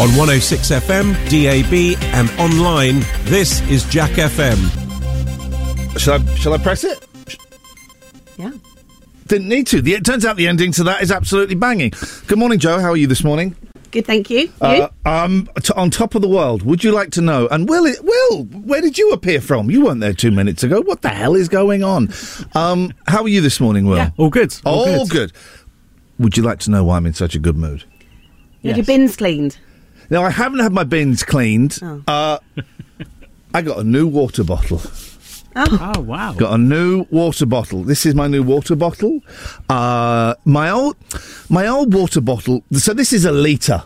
On 106 FM, DAB, and online, this is Jack FM. Shall I, shall I press it? Yeah. Didn't need to. The, it turns out the ending to that is absolutely banging. Good morning, Joe. How are you this morning? Good, thank you. You? Uh, um, t- on top of the world. Would you like to know? And Will, it, Will, where did you appear from? You weren't there two minutes ago. What the hell is going on? Um, how are you this morning, Will? Yeah, all good. All, All good. Would you like to know why I'm in such a good mood? You had Yes. your bins cleaned. Now, I haven't had my bins cleaned. Oh. Uh, I got a new water bottle. Oh wow. Got a new water bottle. This is my new water bottle. Uh, my old, my old water bottle. So this is a liter.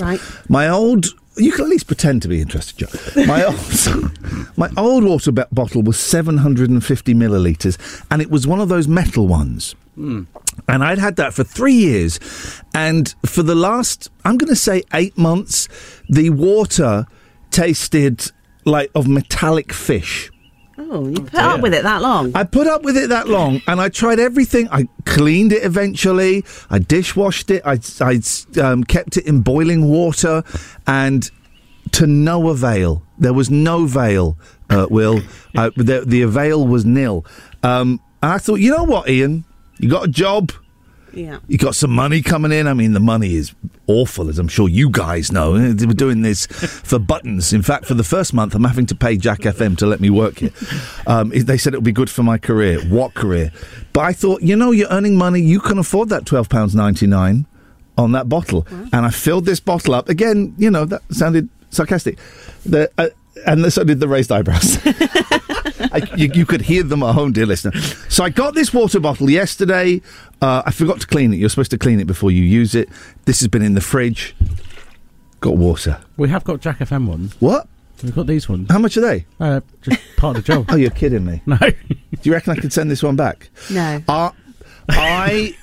Right. My old. You can at least pretend to be interested, Joe. My old, my old water bottle was 750 milliliters, and it was one of those metal ones. Hmm. And I'd had that for three years, and for the last, I'm going to say eight months, the water tasted like of metallic fish. Oh, you put up with it that long. I put up with it that long, and I tried everything. I cleaned it eventually. I dishwashed it. I, I um, kept it in boiling water, and to no avail. There was no veil, uh, Will. Uh, the, the avail was nil. Um, and I thought, you know what, Ian? You got a job. Yeah. You got some money coming in. I mean, the money is awful, as I'm sure you guys know. We're doing this for buttons. In fact, for the first month, I'm having to pay Jack FM to let me work here. Um, they said it would be good for my career. What career? But I thought, you know, you're earning money. You can afford that twelve pounds ninety nine on that bottle. And I filled this bottle up again. You know, that sounded sarcastic. The, uh, and so did the raised eyebrows. I, you, you could hear them at home, dear listener. So I got this water bottle yesterday. Uh, I forgot to clean it. You're supposed to clean it before you use it. This has been in the fridge. Got water. We have got Jack FM ones. What? We've got these ones. How much are they? Uh, just part of the job. Oh, you're kidding me. no. Do you reckon I could send this one back? No. Uh, I.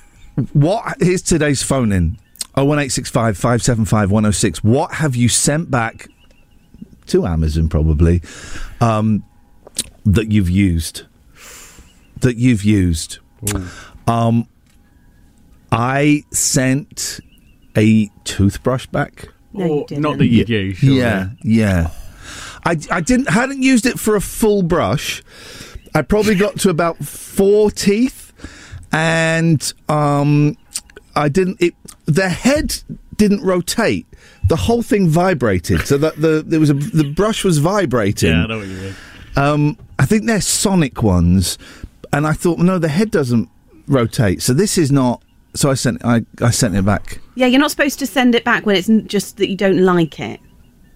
What is today's phone in? 01865 575 106. What have you sent back to Amazon, probably, um, that you've used? That you've used. Um, I sent a toothbrush back. No, you didn't. Not that you'd use. surely. Yeah, yeah. I, I didn't hadn't used it for a full brush. I probably got to about four teeth, and um, I didn't. It the head didn't rotate. The whole thing vibrated, so that the there was a the brush was vibrating. Yeah, I know what you mean. Um, I think they're sonic ones, and I thought, no, the head doesn't rotate, so this is not. So I sent I, I sent it back. Yeah, you're not supposed to send it back when it's n- just that you don't like it.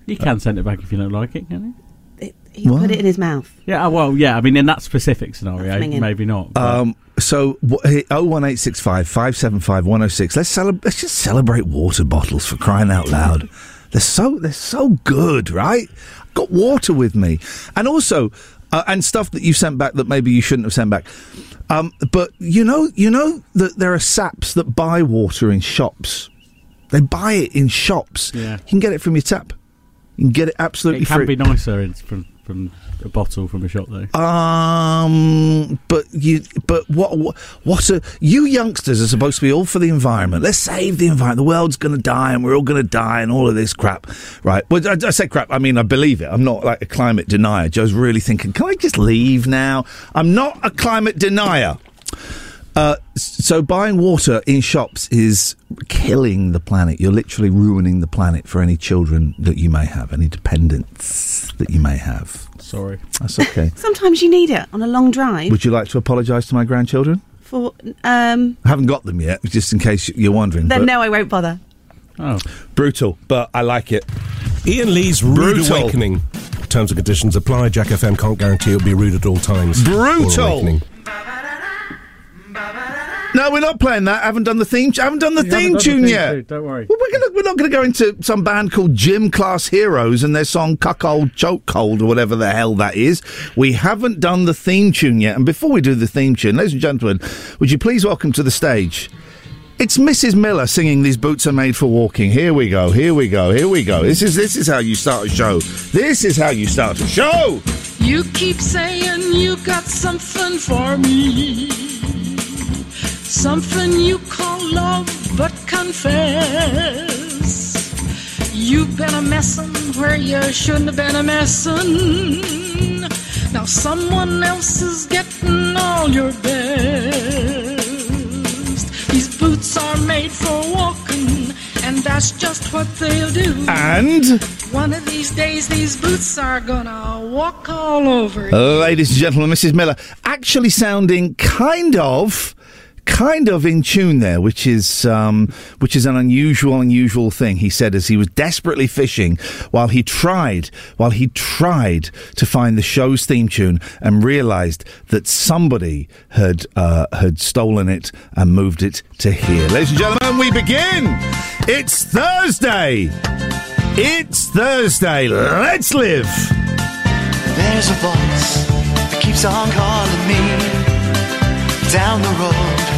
You can send it back if you don't like it, can you? he What? put it in his mouth. Yeah, uh, well, yeah. I mean, in that specific scenario, Flinging. maybe not. but- Um, so oh one eight six five five seven five one zero six. Let's celebrate. Let's just celebrate water bottles for crying out loud. They're so they're so good, right? Got water with me, and also uh, and stuff that you sent back that maybe you shouldn't have sent back. Um, but you know, you know that there are saps that buy water in shops. They buy it in shops. Yeah. You can get it from your tap. You can get it absolutely it can free. be nicer in, from from a bottle from a shop, though. Um, but you, but what, what, what are you youngsters are supposed to be all for the environment? Let's save the environment. The world's going to die, and we're all going to die, and all of this crap, right? Well, I, I say crap. I mean, I believe it. I'm not like a climate denier. Joe's really thinking, can I just leave now? I'm not a climate denier. Uh, so buying water in shops is killing the planet. You're literally ruining the planet for any children that you may have, any dependents that you may have. Sorry. That's okay. Sometimes you need it on a long drive Would you like to apologise to my grandchildren? for. Um, I haven't got them yet, just in case you're wondering. then but no, I won't bother. Oh, Brutal, but I like it. Ian Lee's Rude Brutal. Awakening. Terms and conditions apply. Jack FM can't guarantee it'll be rude at all times. Or Brutal. Awakening. No, we're not playing that. I haven't done the theme. I haven't done the You theme haven't the tune theme yet. tune, don't worry. Well, we're, gonna, we're not going to go into some band called Gym Class Heroes and their song "Cuckold Chokehold" or whatever the hell that is. We haven't done the theme tune yet. And before we do the theme tune, ladies and gentlemen, would you please welcome to the stage? It's Mrs. Miller singing "These Boots Are Made for Walking." Here we go. Here we go. Here we go. This is this is how you start a show. This is how you start a show. You keep saying you got something for me. Something you call love, but confess. You've been a messin' where you shouldn't have been a messin'. Now someone else is getting all your best. These boots are made for walking, and that's just what they'll do. And, One of these days, these boots are gonna walk all over you. ladies and gentlemen, Mrs. Miller, actually sounding kind of. Kind of in tune there, which is um, which is an unusual, unusual thing. He said as he was desperately fishing while he tried, while he tried to find the show's theme tune and realised that somebody had uh, had stolen it and moved it to here. Ladies and gentlemen, we begin. It's Thursday. It's Thursday. Let's live. There's a voice that keeps on calling me down the road.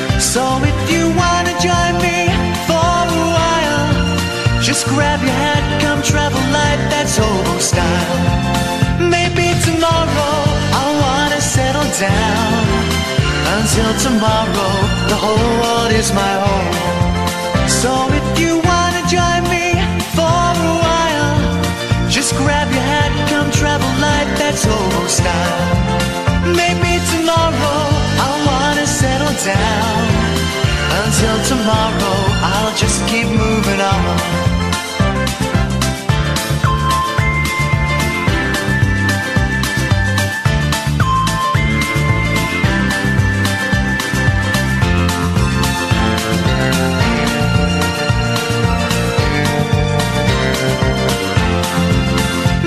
So if you wanna join me for a while, just grab your hat, come travel light, that's hobo style. Maybe tomorrow I'll wanna settle down. Until tomorrow, the whole world is my home. So if you wanna join me for a while, just grab your hat, come travel light, that's hobo style. Maybe tomorrow I'll wanna settle down. Until tomorrow, I'll just keep moving on.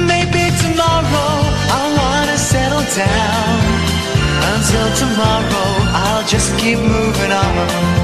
Maybe tomorrow I'll wanna settle down. Until tomorrow, I'll just keep moving on.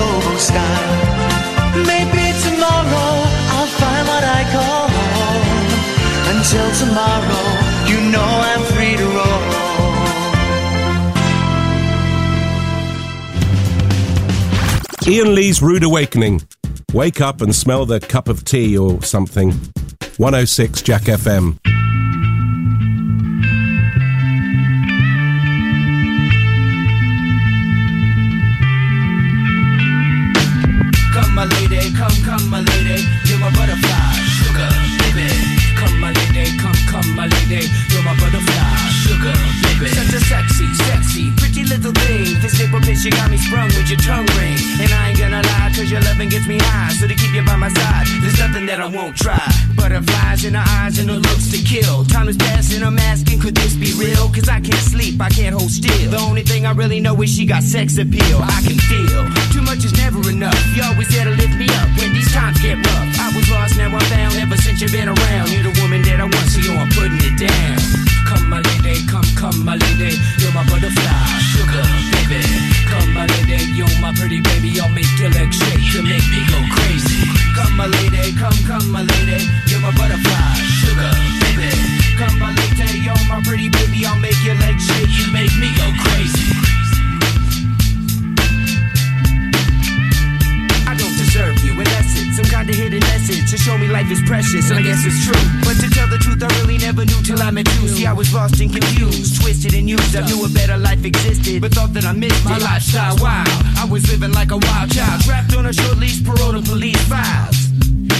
hobo style. Maybe tomorrow I'll find what I call home. Until tomorrow, you know I'm free to roll. Ian Lee's Rude Awakening. Wake up and smell the cup of tea or something. 106 Jack FM. Gets me high. So to keep you by my side, that I won't try. Butterflies in her eyes and her looks to kill. Time is passing, I'm asking, could this be real? Cause I can't sleep, I can't hold still. The only thing I really know is she got sex appeal. I can feel too much is never enough. You always there to lift me up when these times get rough. I was lost, now I'm found. Ever since you've been around, you're the woman that I want, so I'm putting it down. Come, my lady, come, come, my lady, you're my butterfly, sugar, baby. Come, my lady, you're my pretty baby, I'll make your legs shake, you make me go crazy. Come, my lady, come, come, my lady, you're my butterfly, sugar, baby. Come, my lady, you're my pretty baby, I'll make your legs shake, you make me go crazy. I don't deserve you, unless it's some kind of hidden message to show me life is precious, and I guess it's true. But to tell the truth, I really never knew till I met you. See, I was lost and confused, twisted and used. I knew a better life existed, but thought that I missed my lifestyle. Wild, I was living like a wild child, trapped on a short leash, parole to police files.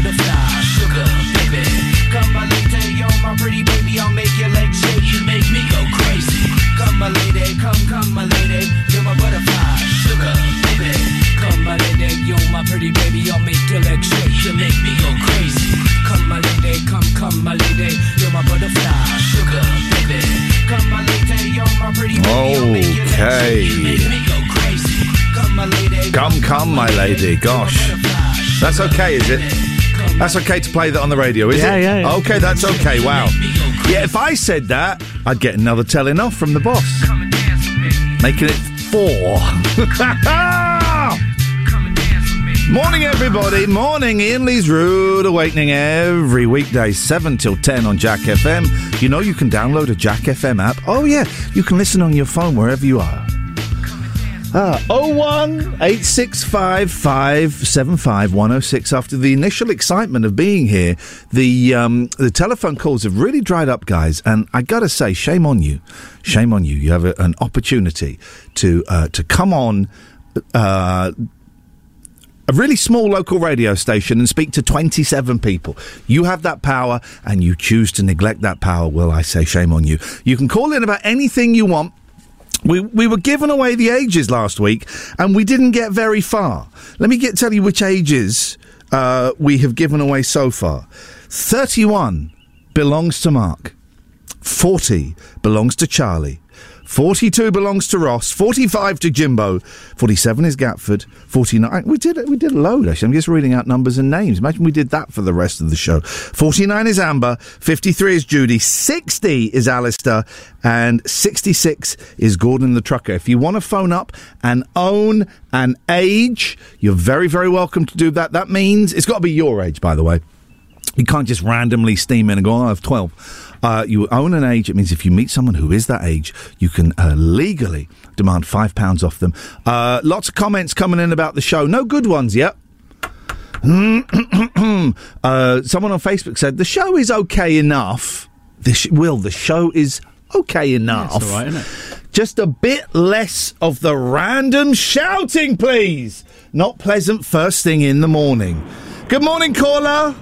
butterfly, sugar, baby. Come, my lady, you're my pretty baby. I'll make your legs shake. You make me go crazy. Come, my lady, come, come, my lady. You're my butterfly, sugar, baby. Come, my lady, you're my pretty baby. I'll make your legs shake. You make me go crazy. Come, my lady, come, come, my lady. You're my butterfly, sugar, baby. Come, my lady, you're my pretty baby. I'll make your legs Okay. shake. You make me go crazy. Come, my lady. Come, come, my lady. Gosh. That's okay, is it? That's okay to play that on the radio, is Yeah, it? yeah, yeah. Okay, that's okay. Wow. Yeah, if I said that, I'd get another telling off from the boss. Come and dance with me. Making it four. Come and dance with me. Morning, everybody. Morning, Ian Lee's Rude Awakening every weekday, 7 till 10 on Jack FM. You know you can download a Jack FM app. Oh, yeah. You can listen on your phone wherever you are. Ah, 01 865 575 106. After the initial excitement of being here, the um, the telephone calls have really dried up, guys. And I gotta say, shame on you, shame on you. You have a, an opportunity to uh, to come on. Uh, a really small local radio station and speak to 27 people. You have that power and you choose to neglect that power. Well, I say shame on you. You can call in about anything you want. We, we were giving away the ages last week and we didn't get very far. Let me get tell you which ages uh, we have given away so far. 31 belongs to Mark. 40 belongs to Charlie. 42 belongs to Ross. 45 to Jimbo. 47 is Gatford. 49. We did we did a load actually. I'm just reading out numbers and names. Imagine we did that for the rest of the show. 49 is Amber. 53 is Judy. 60 is Alistair. And 66 is Gordon the Trucker. If you want to phone up and own an age, you're very, very welcome to do that. That means it's got to be your age, by the way. You can't just randomly steam in and go, oh, I have 12. Uh, you own an age. It means if you meet someone who is that age, you can uh, legally demand £5 off them. Uh, lots of comments coming in about the show. No good ones yet. uh, someone on Facebook said, the show is okay enough. The sh- Will, the show is okay enough. That's all right, isn't it? Just a bit less of the random shouting, please. Not pleasant first thing in the morning. Good morning, caller.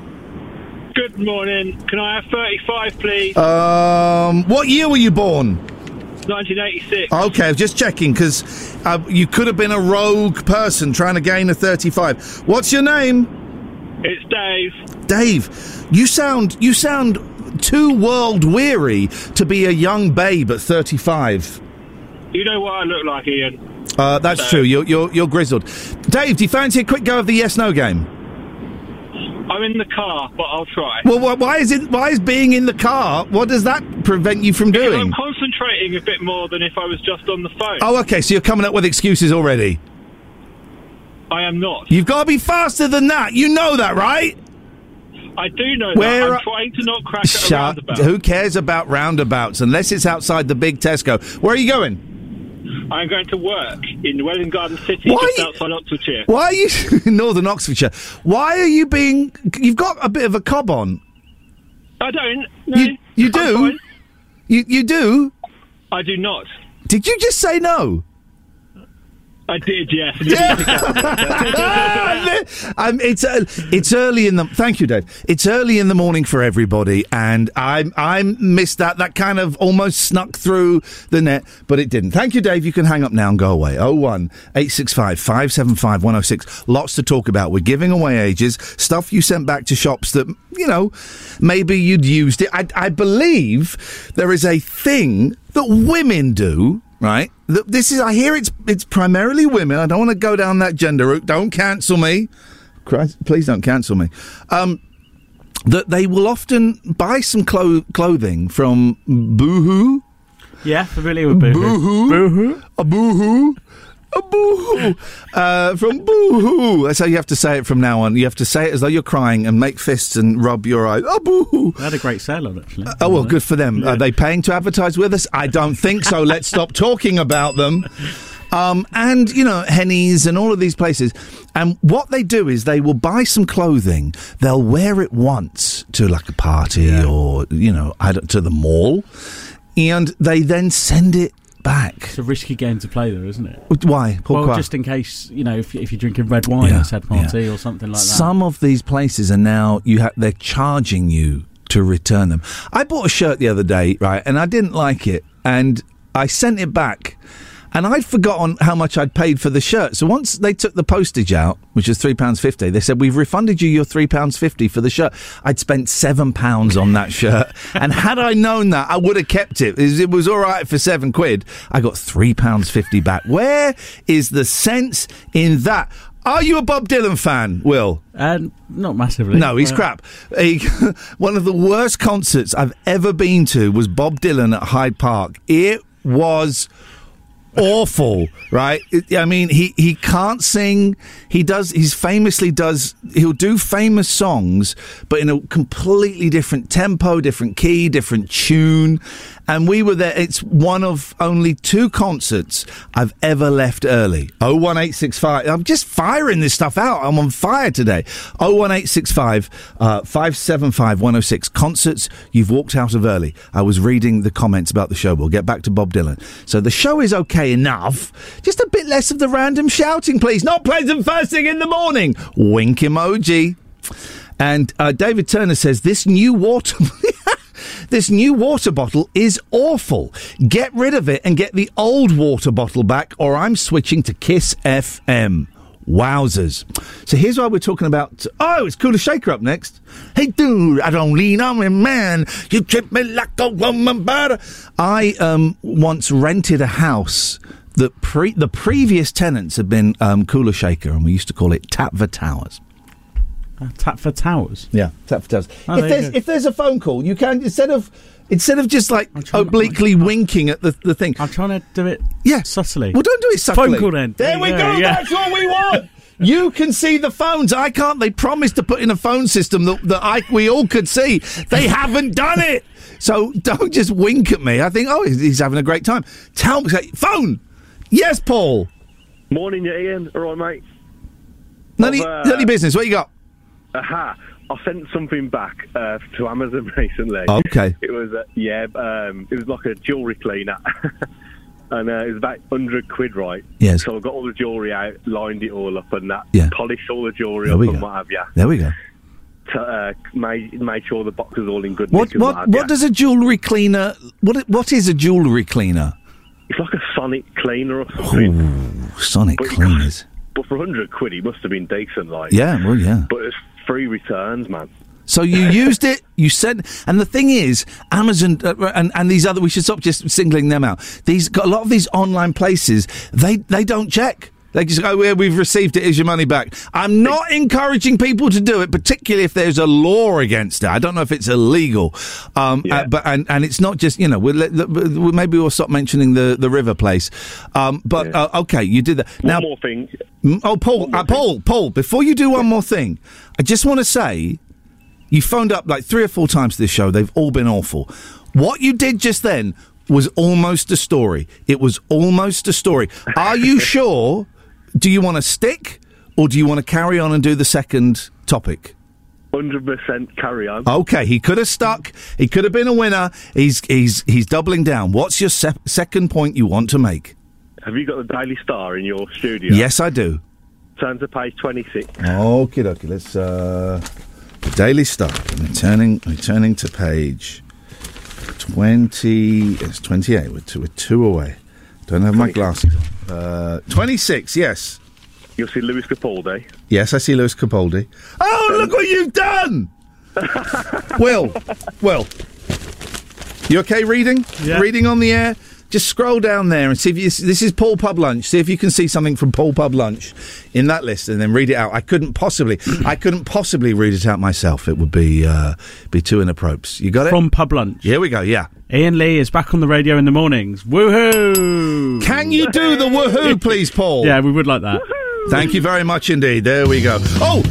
Good morning. Can I have 35, please? Um, what year were you born? 1986. Okay, I was just checking because uh, you could have been a rogue person trying to gain a 35. What's your name? It's Dave. Dave. You sound you sound too world weary to be a young babe at 35. You know what I look like, Ian? Uh, that's So- true. You're, you're you're grizzled. Dave, do you fancy a quick go of the yes no game? I'm in the car, but I'll try. Well, wh- why is it? Why is being in the car? What does that prevent you from doing? I'm concentrating a bit more than if I was just on the phone. Oh, okay. So you're coming up with excuses already. I am not. You've got to be faster than that. You know that, right? I do know Where that. I'm trying to not a Shut. roundabout. Who cares about roundabouts unless it's outside the big Tesco? Where are you going? I'm going to work in Welwyn Garden City, Why- just outside Oxfordshire. Why are you in Northern Oxfordshire? Why are you being? You've got a bit of a cob on. I don't. No, You you do. You you do. I do not. Did you just say no? I did, yes. um, it's uh, it's early in the. Thank you, Dave. It's early in the morning for everybody, and I I missed that. That kind of almost snuck through the net, but it didn't. Thank you, Dave. You can hang up now and go away. Oh one eight six five five seven five one zero six. Lots to talk about. We're giving away ages stuff you sent back to shops that you know maybe you'd used it. I, I believe there is a thing that women do right? This is I hear it's it's primarily women. I don't want to go down that gender route. Don't cancel me. Christ, please don't cancel me. Um, that they will often buy some clo- clothing from Boohoo Yeah, familiar with Boohoo. Boohoo. Boohoo. A boohoo. A boohoo. Uh, from boohoo. That's how you have to say it from now on. You have to say it as though you're crying and make fists and rub your eyes. A boohoo. They had a great sale on actually. Oh, well, good for them. Are they paying to advertise with us? I don't think so. Let's stop talking about them. Um, and, you know, Henny's and all of these places. And what they do is they will buy some clothing, they'll wear it once to like a party or, you know, I don't- to the mall, and they then send it back. It's a risky game to play, though, isn't it? Why? well, just in case you know if, if you're drinking red wine Yeah, at said party or something like that. Some of these places are now you ha- they're charging you to return them. I bought a shirt the other day, right, and I didn't like it, and I sent it back. And I'd forgotten how much I'd paid for the shirt. So once they took the postage out, which was three pounds fifty, they said we've refunded you your three pounds fifty for the shirt. I'd spent seven pounds on that shirt, and had I known that, I would have kept it. It was, all right for seven quid. I got three pounds fifty back. Where is the sense in that? Are you a Bob Dylan fan, Will? And not massively. No, he's Uh, crap. He, one of the worst concerts I've ever been to was Bob Dylan at Hyde Park. It was awful, right? I mean, he, he can't sing. He does. He's famously does. He'll do famous songs, but in a completely different tempo, different key, different tune. And we were there. It's one of only two concerts I've ever left early. Oh one eight six five. I'm just firing this stuff out. I'm on fire today. Oh one eight six five uh, five seven five one zero six. Concerts you've walked out of early. I was reading the comments about the show. We'll get back to Bob Dylan. So the show is okay enough. Just a bit less of the random shouting, please. Not pleasant first thing in the morning. Wink emoji. And uh, David Turner says this new water. This new water bottle is awful. Get rid of it and get the old water bottle back, or I'm switching to Kiss FM. Wowzers. So here's why we're talking about. Oh, it's Kula Shaker up next. Hey, dude, I don't lean on me, man. You trip me like a woman butter. I um, once rented a house that pre- the previous tenants had been um, Kula Shaker, and we used to call it Tapva Towers. Uh, tap for towers. Yeah, tap for towers. Oh, if there there's if there's a phone call, you can instead of instead of just like trying- obliquely winking at the, the thing. I'm trying to do it Yeah. subtly. Well, don't do it subtly. Phone call then. There, There we go. go, yeah. That's what we want. You can see the phones. I can't. They promised to put in a phone system that, that I, we all could see. They haven't done it. So don't just wink at me. I think, oh, he's, he's having a great time. Tell me, say, phone. Yes, Paul. Morning, you Ian. All right, mate. None of, I've, uh, none of your business. What you got? Aha. I sent something back uh, to Amazon recently. Okay. It was, uh, yeah, um, it was like a jewellery cleaner. and uh, it was about 100 quid, right? Yes. So I got all the jewellery out, lined it all up and that, Yeah. polished all the jewellery There up and what have you. There we go. To, uh, made, made sure the box was all in good What nick what what does a jewellery cleaner? What what is a jewellery cleaner? It's like a sonic cleaner or something. Ooh, sonic But cleaners. But for 100 quid, he must have been decent, like. Yeah, well, yeah. But it's free returns, man. So you used it, you sent, and the thing is, Amazon uh, and, and these other, we should stop just singling them out. These got a lot of these online places, they they don't check. They just go, well, we've received it. Here's your money back. I'm not encouraging people to do it, particularly if there's a law against it. I don't know if it's illegal, um, Yeah. uh, but and, and it's not just you know. We'll, let- we'll, maybe we'll stop mentioning the the river place. Um, but Yeah. uh, okay, you did that. One now, more thing. Oh, Paul, uh, Paul, Paul, before you do one more thing, I just want to say you phoned up like three or four times to this show. They've all been awful. What you did just then was almost a story. It was almost a story. Are you sure? Do you want to stick or do you want to carry on and do the second topic? 100% carry on. Okay, he could have stuck. He could have been a winner. He's he's he's doubling down. What's your se- second point you want to make? Have you got the Daily Star in your studio? Yes, I do. Turn to page 26. Okay, okay. Let's uh, the Daily Star. Returning, returning to page twenty. It's twenty-eight. We're two, we're two away. Don't have my glasses on. Uh, twenty-six. Yes, You'll see Lewis Capaldi. yes. I see Lewis Capaldi. Oh, look what you've done! Will, Will, you okay reading? Yeah. Reading on the air. Just scroll down there and see if you. This is Paul Pub Lunch. See if you can see something from Paul Pub Lunch in that list, and then read it out. I couldn't possibly. I couldn't possibly read it out myself. It would be uh, be too inappropriate. You got it From Pub Lunch. Here we go. Yeah. Ian Lee is back on the radio in the mornings. Woohoo! Can you do the woohoo, please, Paul? Yeah, we would like that. Thank you very much indeed. There we go. Oh,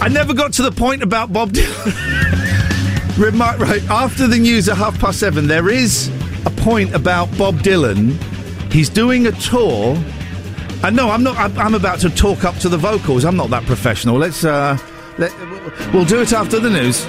I never got to the point about Bob Dylan. Remi- right, after the news at half past seven, there is a point about Bob Dylan. He's doing a tour. And no, I'm not. I'm, I'm about to talk up to the vocals. I'm not that professional. Let's. Uh, let, we'll do it after the news.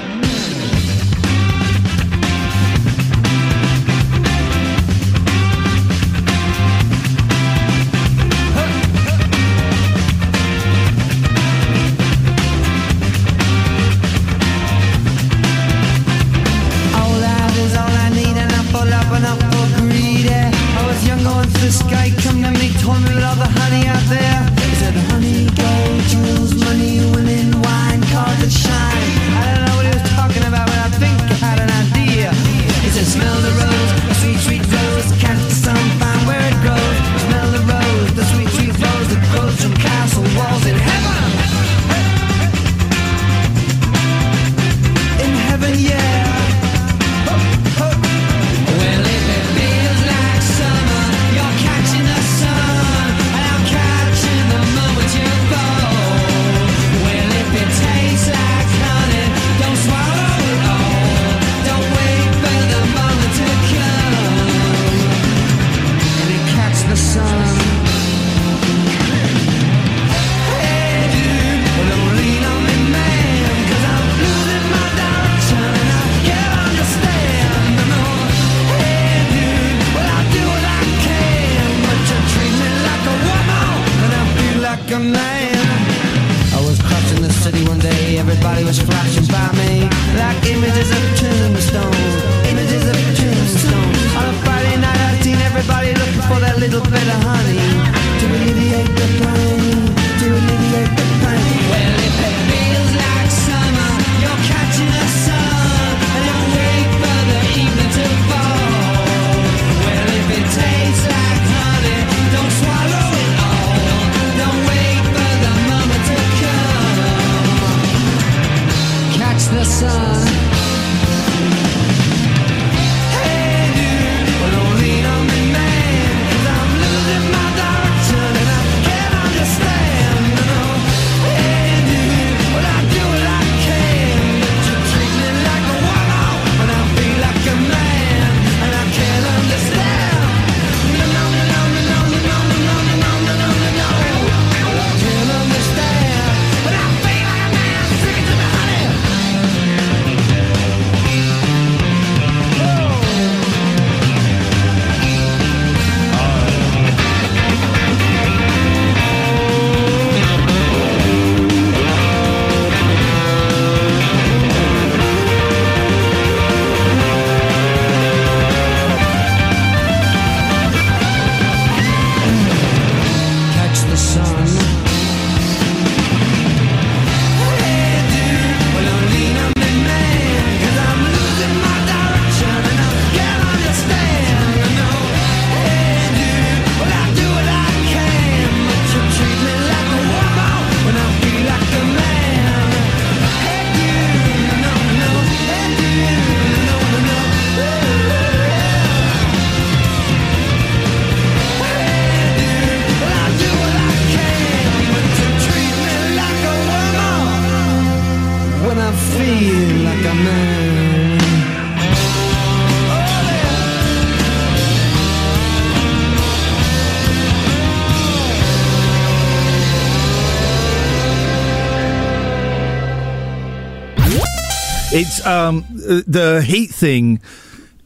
Um the heat thing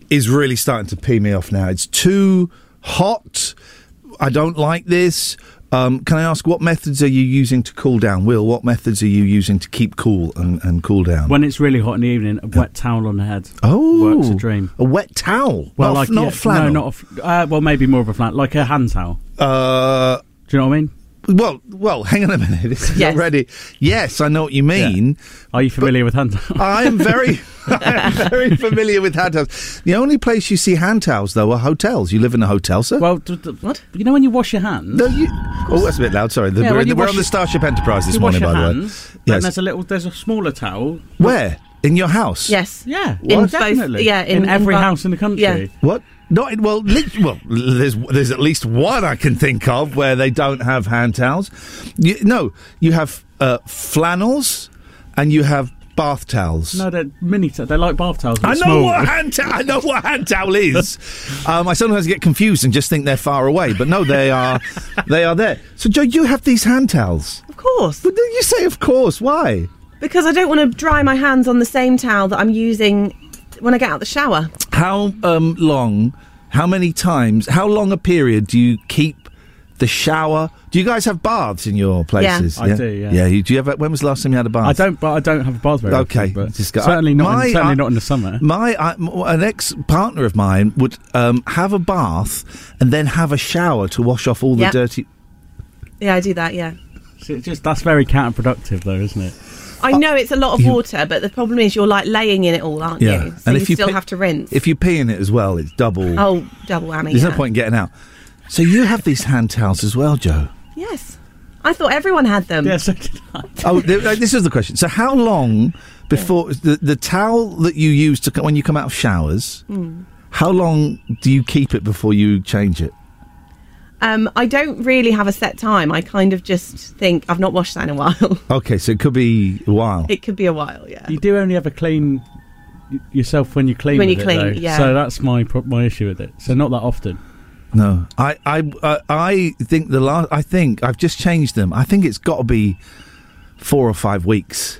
is really starting to pee me off now. It's too hot. I don't like this. Um, can I ask what methods are you using to cool down, Will? What methods are you using to keep cool and, and cool down? When it's really hot in the evening, a wet towel on the head. oh, works a dream. A wet towel, Well, not, like not yeah, flannel. No, not a, uh, well, maybe more of a flannel, like a hand towel. Uh, Do you know what I mean? Well, well, hang on a minute. This is Yes. already. Yes, I know what you mean. Are you familiar with hand towels? I am very, I am very familiar with hand towels. The only place you see hand towels, though, are hotels. You live in a hotel, sir? Well, d- d- what? You know when you wash your hands? no, you. Oh, that's a bit loud. Sorry. The- Yeah, we're we're on the Starship Enterprise this you wash morning, your by the way. hands. Yes. Then there's a little, there's a smaller towel. Where in your house? Yes. Yeah, In both- definitely. yeah, in- in, in every both- house in the country. yeah. What? Not in, well. Lit, well, there's there's at least one I can think of where they don't have hand towels. You, no, you have uh, flannels and you have bath towels. No, they're mini. T- they're like bath towels. but I know small. what a hand towel. I know what a hand towel is. um, I sometimes get confused and just think they're far away, but no, they are. they are there. So, Joe, you have these hand towels. Of course. But then you say, of course. Why? Because I don't want to dry my hands on the same towel that I'm using when I get out the shower. How um, long? How many times? How long a period do you keep the shower? Do you guys have baths in your places? Yeah, I do, yeah. Yeah. You, do you have? When was the last time you had a bath? I don't, but I don't have a bath very Okay, often, but certainly not. my- in, certainly I- not in the summer. My I, m- an ex partner of mine would um, have a bath and then have a shower to wash off all the dirty. Yeah, I do that. Yeah. So it's just that's very counterproductive, though, isn't it? I know it's a lot of you- water, but the problem is you're like laying in it all, aren't Yeah. you? So And you if you still pi- have to rinse. If you pee in it as well, it's double. oh, double whammy. There's yeah. no point in getting out. So you have these hand towels as well, Joe. Yes. I thought everyone had them. Yeah, so did I. Oh, this is the question. So how long before the the towel that you use to when you come out of showers? Hmm. How long do you keep it before you change it? Um, I don't really have a set time. I kind of just think I've not washed that in a while. Okay, so it could be a while. it could be a while. Yeah. You do only ever clean y- yourself when you clean. When with you it, clean, though. yeah. So that's my pro- my issue with it. So not that often. No, I I uh, I think the last. I think I've just changed them. I think it's got to be four or five weeks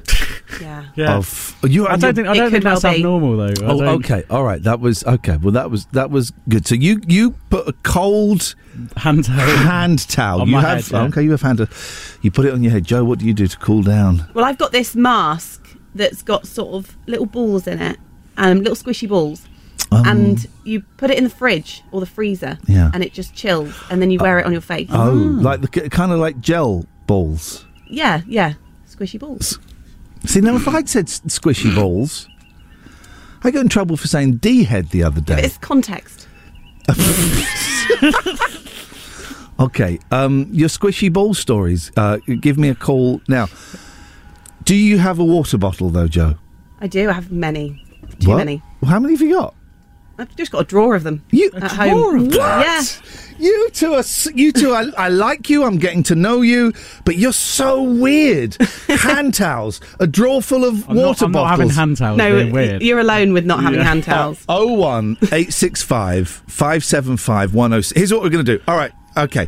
Yeah. Yeah. of you. I don't think I It don't think could well that's be. abnormal though. I Oh, don't- okay, all right. That was okay. Well, that was that was good. So you you put a cold Hand towel. hand towel. On you my have head, yeah. okay. You have hand. You put it on your head, Joe. What do you do to cool down? Well, I've got this mask that's got sort of little balls in it, um, little squishy balls, and you put it in the fridge or the freezer, Yeah. and it just chills, and then you wear it on your face. Oh, like the kind of like gel balls. Yeah, yeah, squishy balls. See, now if I'd said squishy balls, I got in trouble for saying D head the other day. it's context. Okay, um, your squishy ball stories. Uh, give me a call now. Do you have a water bottle though, Joe? I do. I have many. Too What? many. Well, how many have you got? I've just got a drawer of them. You At home. What? Yeah. You two are. You two. I, I like you. I'm getting to know you, but you're so weird. hand towels, a drawer full of I'm, water not, I'm not having hand towels. No, weird. you're alone with not having Yeah. hand towels. Oh one eight six five five seven five one zero. Here's what we're going to do. All right. Okay.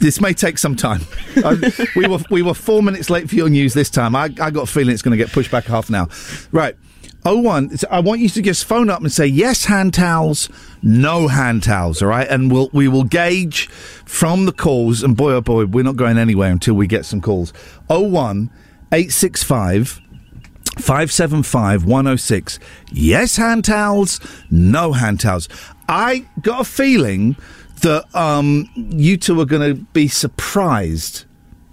This may take some time. Uh, we were we were four minutes late for your news this time. I, I got a feeling it's going to get pushed back half an hour. Right. Oh one. so I want you to just phone up and say yes hand towels, no hand towels. All right, and we'll we will gauge from the calls. And boy oh boy, we're not going anywhere until we get some calls. Oh one eight six five. 575 106. Yes, hand towels. No hand towels. I got a feeling that um, you two are going to be surprised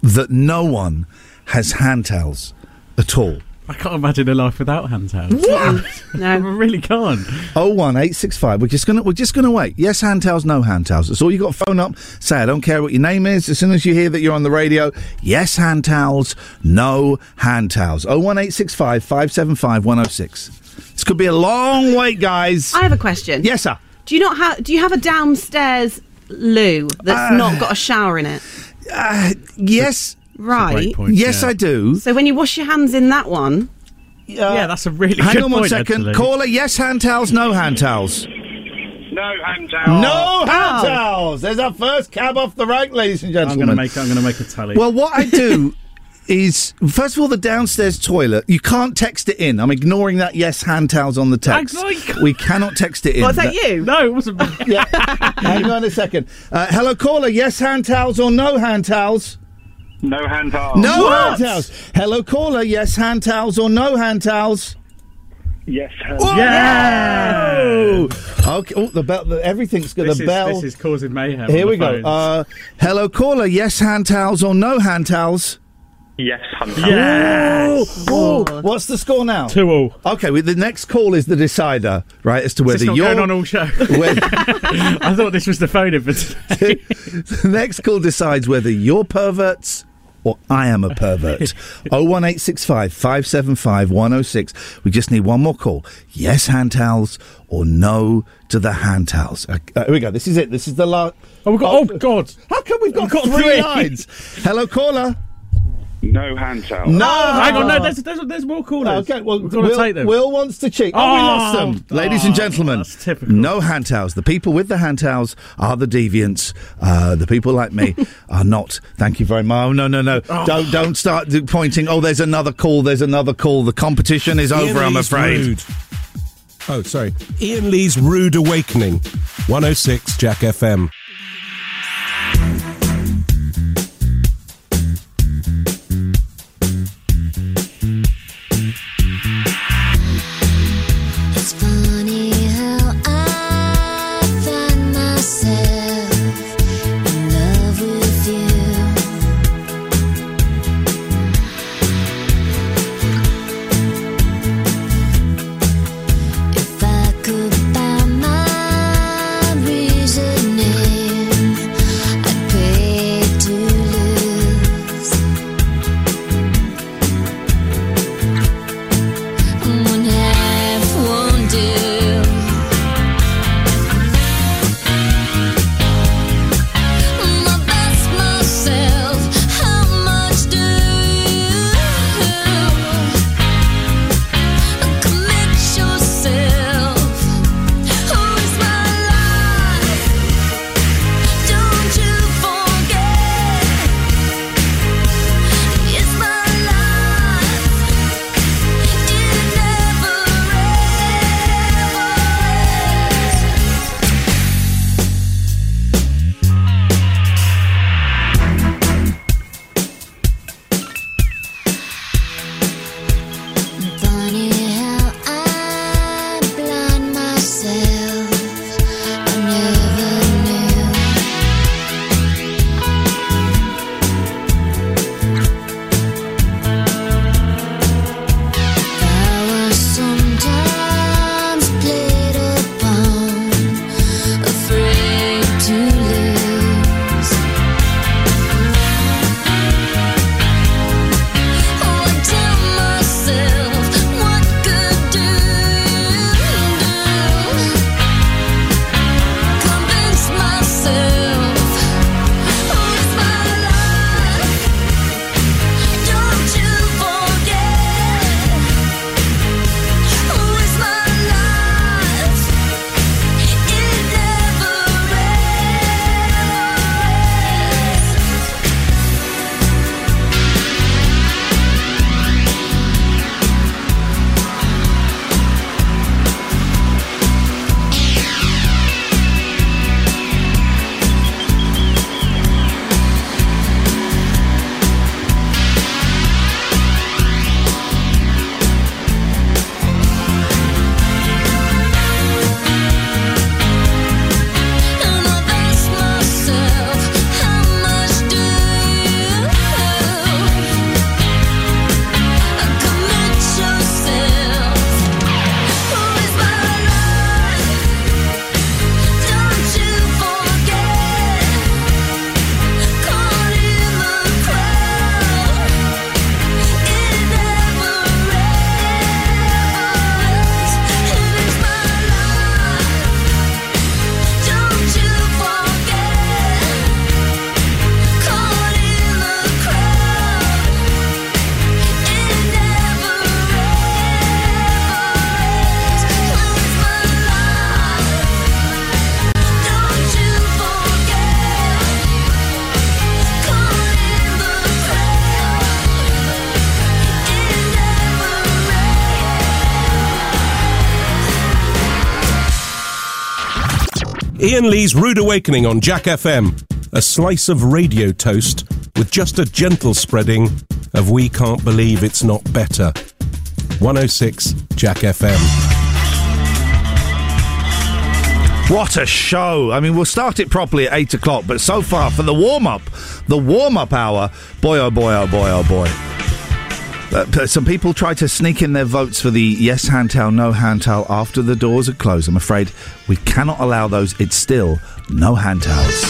that no one has hand towels at all. I can't imagine a life without hand towels. no, I really can't. Oh one eight six five. We're just gonna we're just gonna wait. Yes, hand towels, no hand towels. That's all you got. to Phone up. Say I don't care what your name is. As soon as you hear that you're on the radio, yes, hand towels, no hand towels. Oh one eight six five five seven five one zero six. This could be a long wait, guys. I have a question. Yes, sir. Do you not have? Do you have a downstairs loo that's Uh, not got a shower in it? Uh, yes, Right. Great point. yes, yeah. I do. So when you wash your hands in that one, Yeah, that's a really Hang good on one point, second. actually. Caller, yes, hand towels, no hand towels. No hand towel. No hand Oh. towels. There's our first cab off the rank, ladies and gentlemen. I'm going to make. I'm going to make a tally. Well, what I do is, first of all, the downstairs toilet. You can't text it in. I'm ignoring that. Yes, hand towels on the text. I- I- we cannot text it in. what's that you? no, it wasn't. Yeah. Hang on a second. Uh, hello, caller. Yes, hand towels or no hand towels? No hand towels. No What? hand towels. Hello, caller. Yes, hand towels or no hand towels? Yes. Whoa! Okay. Oh, the bell. The, everything's good. This the is, bell. this is causing mayhem. Here on we the go. Uh, hello, caller. Yes, hand towels or no hand towels? Yes, Hunter. yes. Oh, oh, what's the score now? Two all. Okay, well, the next call is the decider, right? As to whether this not you're going on all show? whether- I thought this was the phone in for today. the next call decides whether you're perverts or I am a pervert. 01865 575 106. We just need one more call. Yes, hand towels or no to the hand towels. Uh, uh, here we go. This is it. This is the last. Oh, we've got. Oh, God. How come we've got, We've got three, three. lines? Hello, caller. No hand towel. No, Hang on, no, there's, there's, there's more callers. Okay, well, We've got to Will, take them. Will wants to cheat. Oh, we Oh, lost them. Ladies and oh, gentlemen, that's typical. no hand towels. The people with the hand towels are the deviants. Uh, the people like me are not. Thank you very much. Oh, no, no, no. Don't don't start pointing. Oh, there's another call. There's another call. The competition is over, Ian I'm Lee's afraid. Rude. Oh, sorry. Ian Lee's Rude Awakening. 106 Jack FM. Ian Lee's Rude Awakening on Jack FM. A slice of radio toast with just a gentle spreading of We Can't Believe It's Not Better. 106 Jack FM. What a show! I mean, we'll start it properly at eight o'clock, but so far for the warm up, the warm up hour, boy oh boy oh boy oh boy. Uh, some people try to sneak in their votes for the yes hand towel, no hand towel after the doors are closed. I'm afraid we cannot allow those. It's still no hand towels.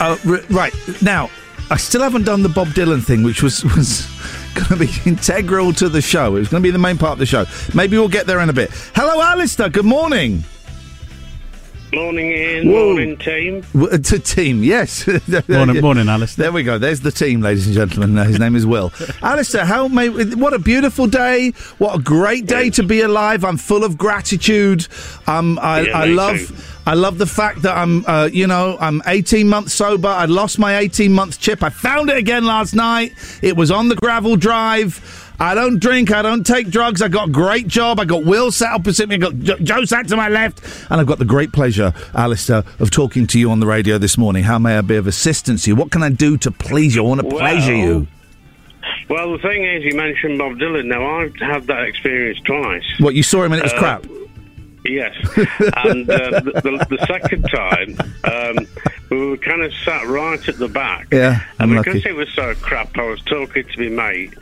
Uh, r- right now, I still haven't done the Bob Dylan thing, which was was going to be integral to the show. It was going to be the main part of the show. Maybe we'll get there in a bit. Hello, Alistair. Good morning. Morning, Ian. Whoa. Morning, team. W- To team, yes. Morning, morning, Alistair. There we go. There's the team, ladies and gentlemen. Uh, his name is Will. Alistair, how may, what a beautiful day. What a great day to be alive. I'm full of gratitude. Um, I, Yeah, I love. too. I love the fact that I'm, uh, you know, I'm 18 months sober. I lost my 18 month chip. I found it again last night. It was on the gravel drive. I don't drink. I don't take drugs. I got a great job. I got Will sat opposite me. I got jo- Joe sat to my left. And I've got the great pleasure, Alistair, of talking to you on the radio this morning. How may I be of assistance to you? What can I do to please you? I want to pleasure you. Well, the thing is, you mentioned Bob Dylan. Now, I've had that experience twice. What, you saw him and it was Uh, crap? Yes. and uh, the, the, the second time, um, we were kind of sat right at the back. Yeah, And unlucky. because it was so crap, I was talking to my mate.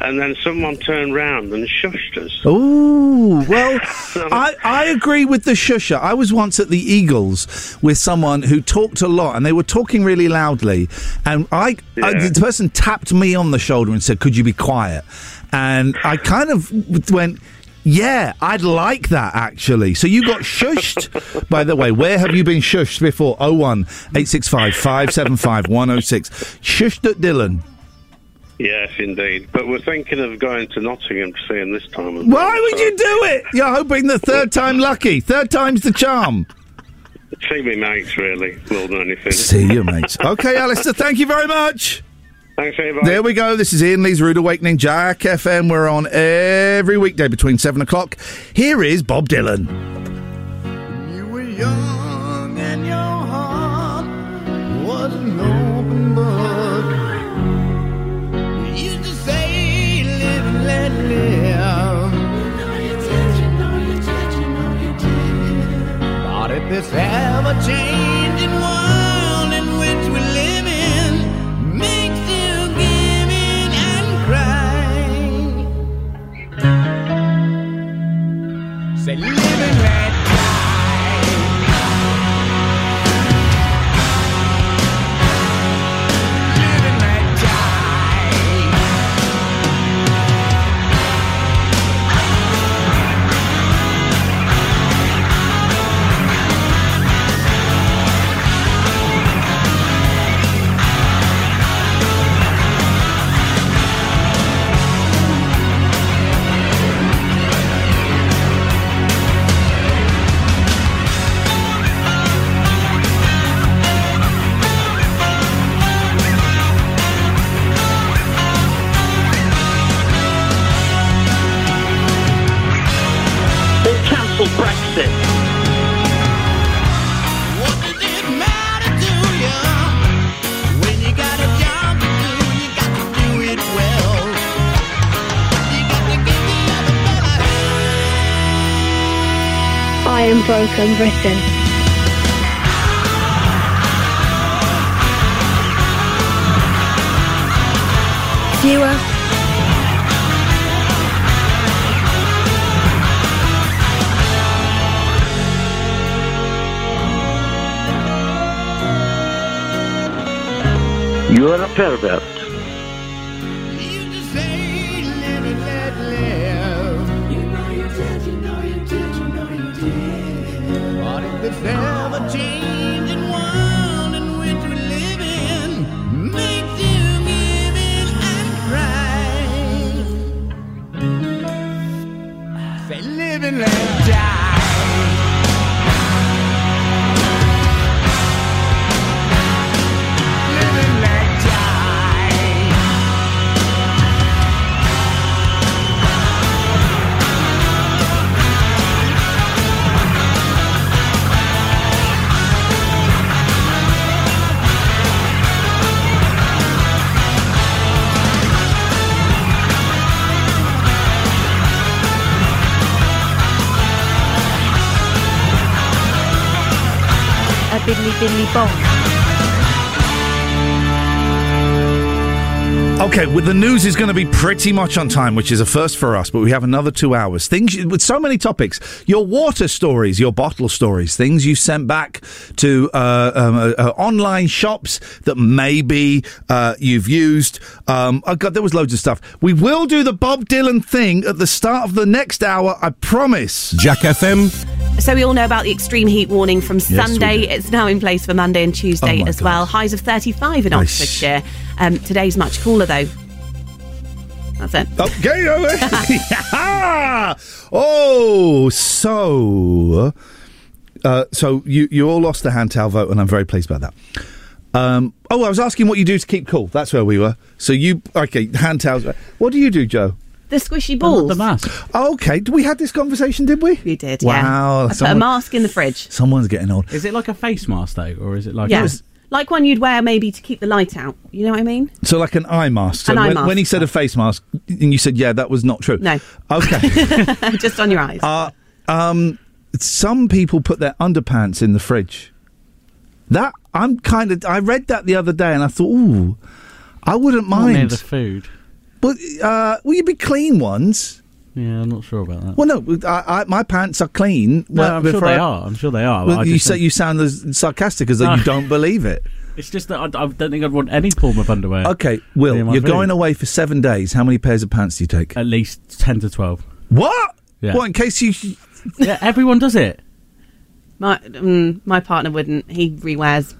And then someone turned round and shushed us. Ooh, well, I, I agree with the shusher. I was once at the Eagles with someone who talked a lot, and they were talking really loudly. And I, I the person tapped me on the shoulder and said, "Could you be quiet?" And I kind of went. Yeah, I'd like that actually. So you got shushed. By the way, where have you been shushed before? 01 865 575 106. Shushed at Dylan. Yes, indeed. But we're thinking of going to Nottingham to see him this time. as well, Why would so- you do it? You're hoping the third time lucky. Third time's the charm. See me mates, really, more than anything. See you, mates. Okay, Alistair, thank you very much. Thanks, everybody. There we go. This is Ian Lee's Rude Awakening, Jack FM. We're on every weekday between 7 o'clock. Here is Bob Dylan. You were young and your this ever-changing world in which we live in makes you give in and cry, say other fella I am broken Britain. Viewer. You are a pervert. Okay, well, the news is going to be pretty much on time, which is a first for us, but we have another two hours. Things with so many topics. Your water stories, your bottle stories, things you sent back to uh, um, uh, uh, online shops that maybe uh, you've used. Um, oh God, there was loads of stuff. We will do the Bob Dylan thing at the start of the next hour, I promise. Jack FM. So we all know about the extreme heat warning from we Sunday. do. it's now in place for Monday and Tuesday Oh my as well. Highs of 35 in Nice. Oxfordshire. Um, today's much cooler though. That's it. Okay. Yeah. oh, so uh, so you you all lost the hand towel vote, and I'm very pleased about that. Um, oh, I was asking what you do to keep cool. That's where we were. So you okay? Hand towels. What do you do, Joe? The squishy balls. The mask. Okay. Did we had this conversation? Did we? We did. Wow. Yeah. I put a mask in the fridge. Someone's getting old. Is it like a face mask though, or is it like? yeah. Like one you'd wear maybe to keep the light out. You know what I mean? So like an eye mask. So An eye when, mask. when he said a face mask, and you said, "Yeah, that was not true." No. Okay. Just on your eyes. Uh, um, some people put their underpants in the fridge. That I'm kind of. I read that the other day, and I thought, ooh, I wouldn't Not near mind. the food. But uh, will you be clean ones? Yeah, I'm not sure about that. Well, no, I, I, my pants are clean. No, well, I'm sure they I- are. I'm sure they are. Well, you say think- you sound as sarcastic as though you don't believe it. It's just that I, I don't think I'd want any form of underwear. Okay, Will, you're food. going away for seven days. How many pairs of pants do you take? At least ten to twelve. What? Yeah. What in case you? yeah, everyone does it. My um, my partner wouldn't. He rewears.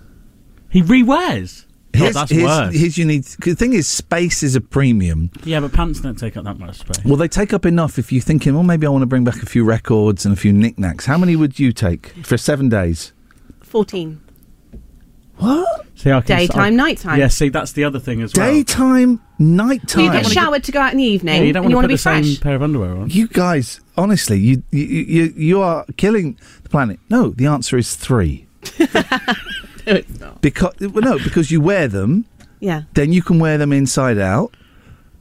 He rewears. God, Here's, that's here's, worse. here's you need. 'cause The thing is, space is a premium. Yeah, but pants don't take up that much space. Well, they take up enough if you're thinking, well, maybe I want to bring back a few records and a few knickknacks. How many would you take for seven days? Fourteen. What? See, I can, Daytime, I- nighttime. Yeah, see, that's the other thing as well. Daytime, nighttime. you get showered to go out in the evening, Yeah, you don't and you want want to to put be the fresh. same pair of underwear on. You guys, honestly, you, you you you are killing the planet. No, the answer is three. Because well, no, because you wear them, Yeah. then you can wear them inside out.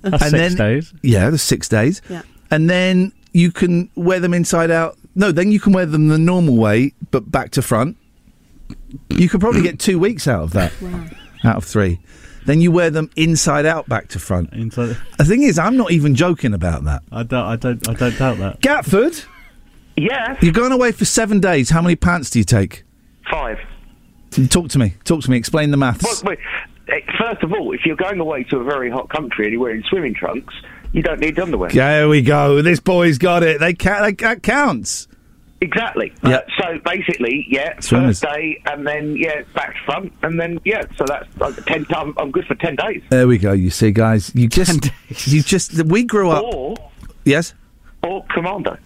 Uh-huh. That's and six then, days. Yeah, the six days. Yeah. And then you can wear them inside out. No, then you can wear them the normal way, but back to front. You could probably get two weeks out of that. Out of three. Then you wear them inside out, back to front. Inside. The thing is, I'm not even joking about that. I don't. I don't. I don't doubt that. Gatford, Yeah, you're going away for seven days. How many pants do you take? five. Talk to me. Talk to me. Explain the maths. Well, wait, eh, first of all, if you're going away to a very hot country and you're wearing swimming trunks, you don't need underwear. There we go. This boy's got it. They ca- they, that counts. Exactly. Yeah. Uh, so basically, yeah, Swimmers. first day, and then yeah, back to front, and then yeah. So that's like ten. I'm, I'm good for ten days. There we go. You see, guys. You just, you just. We grew up. Or Yes. or commando.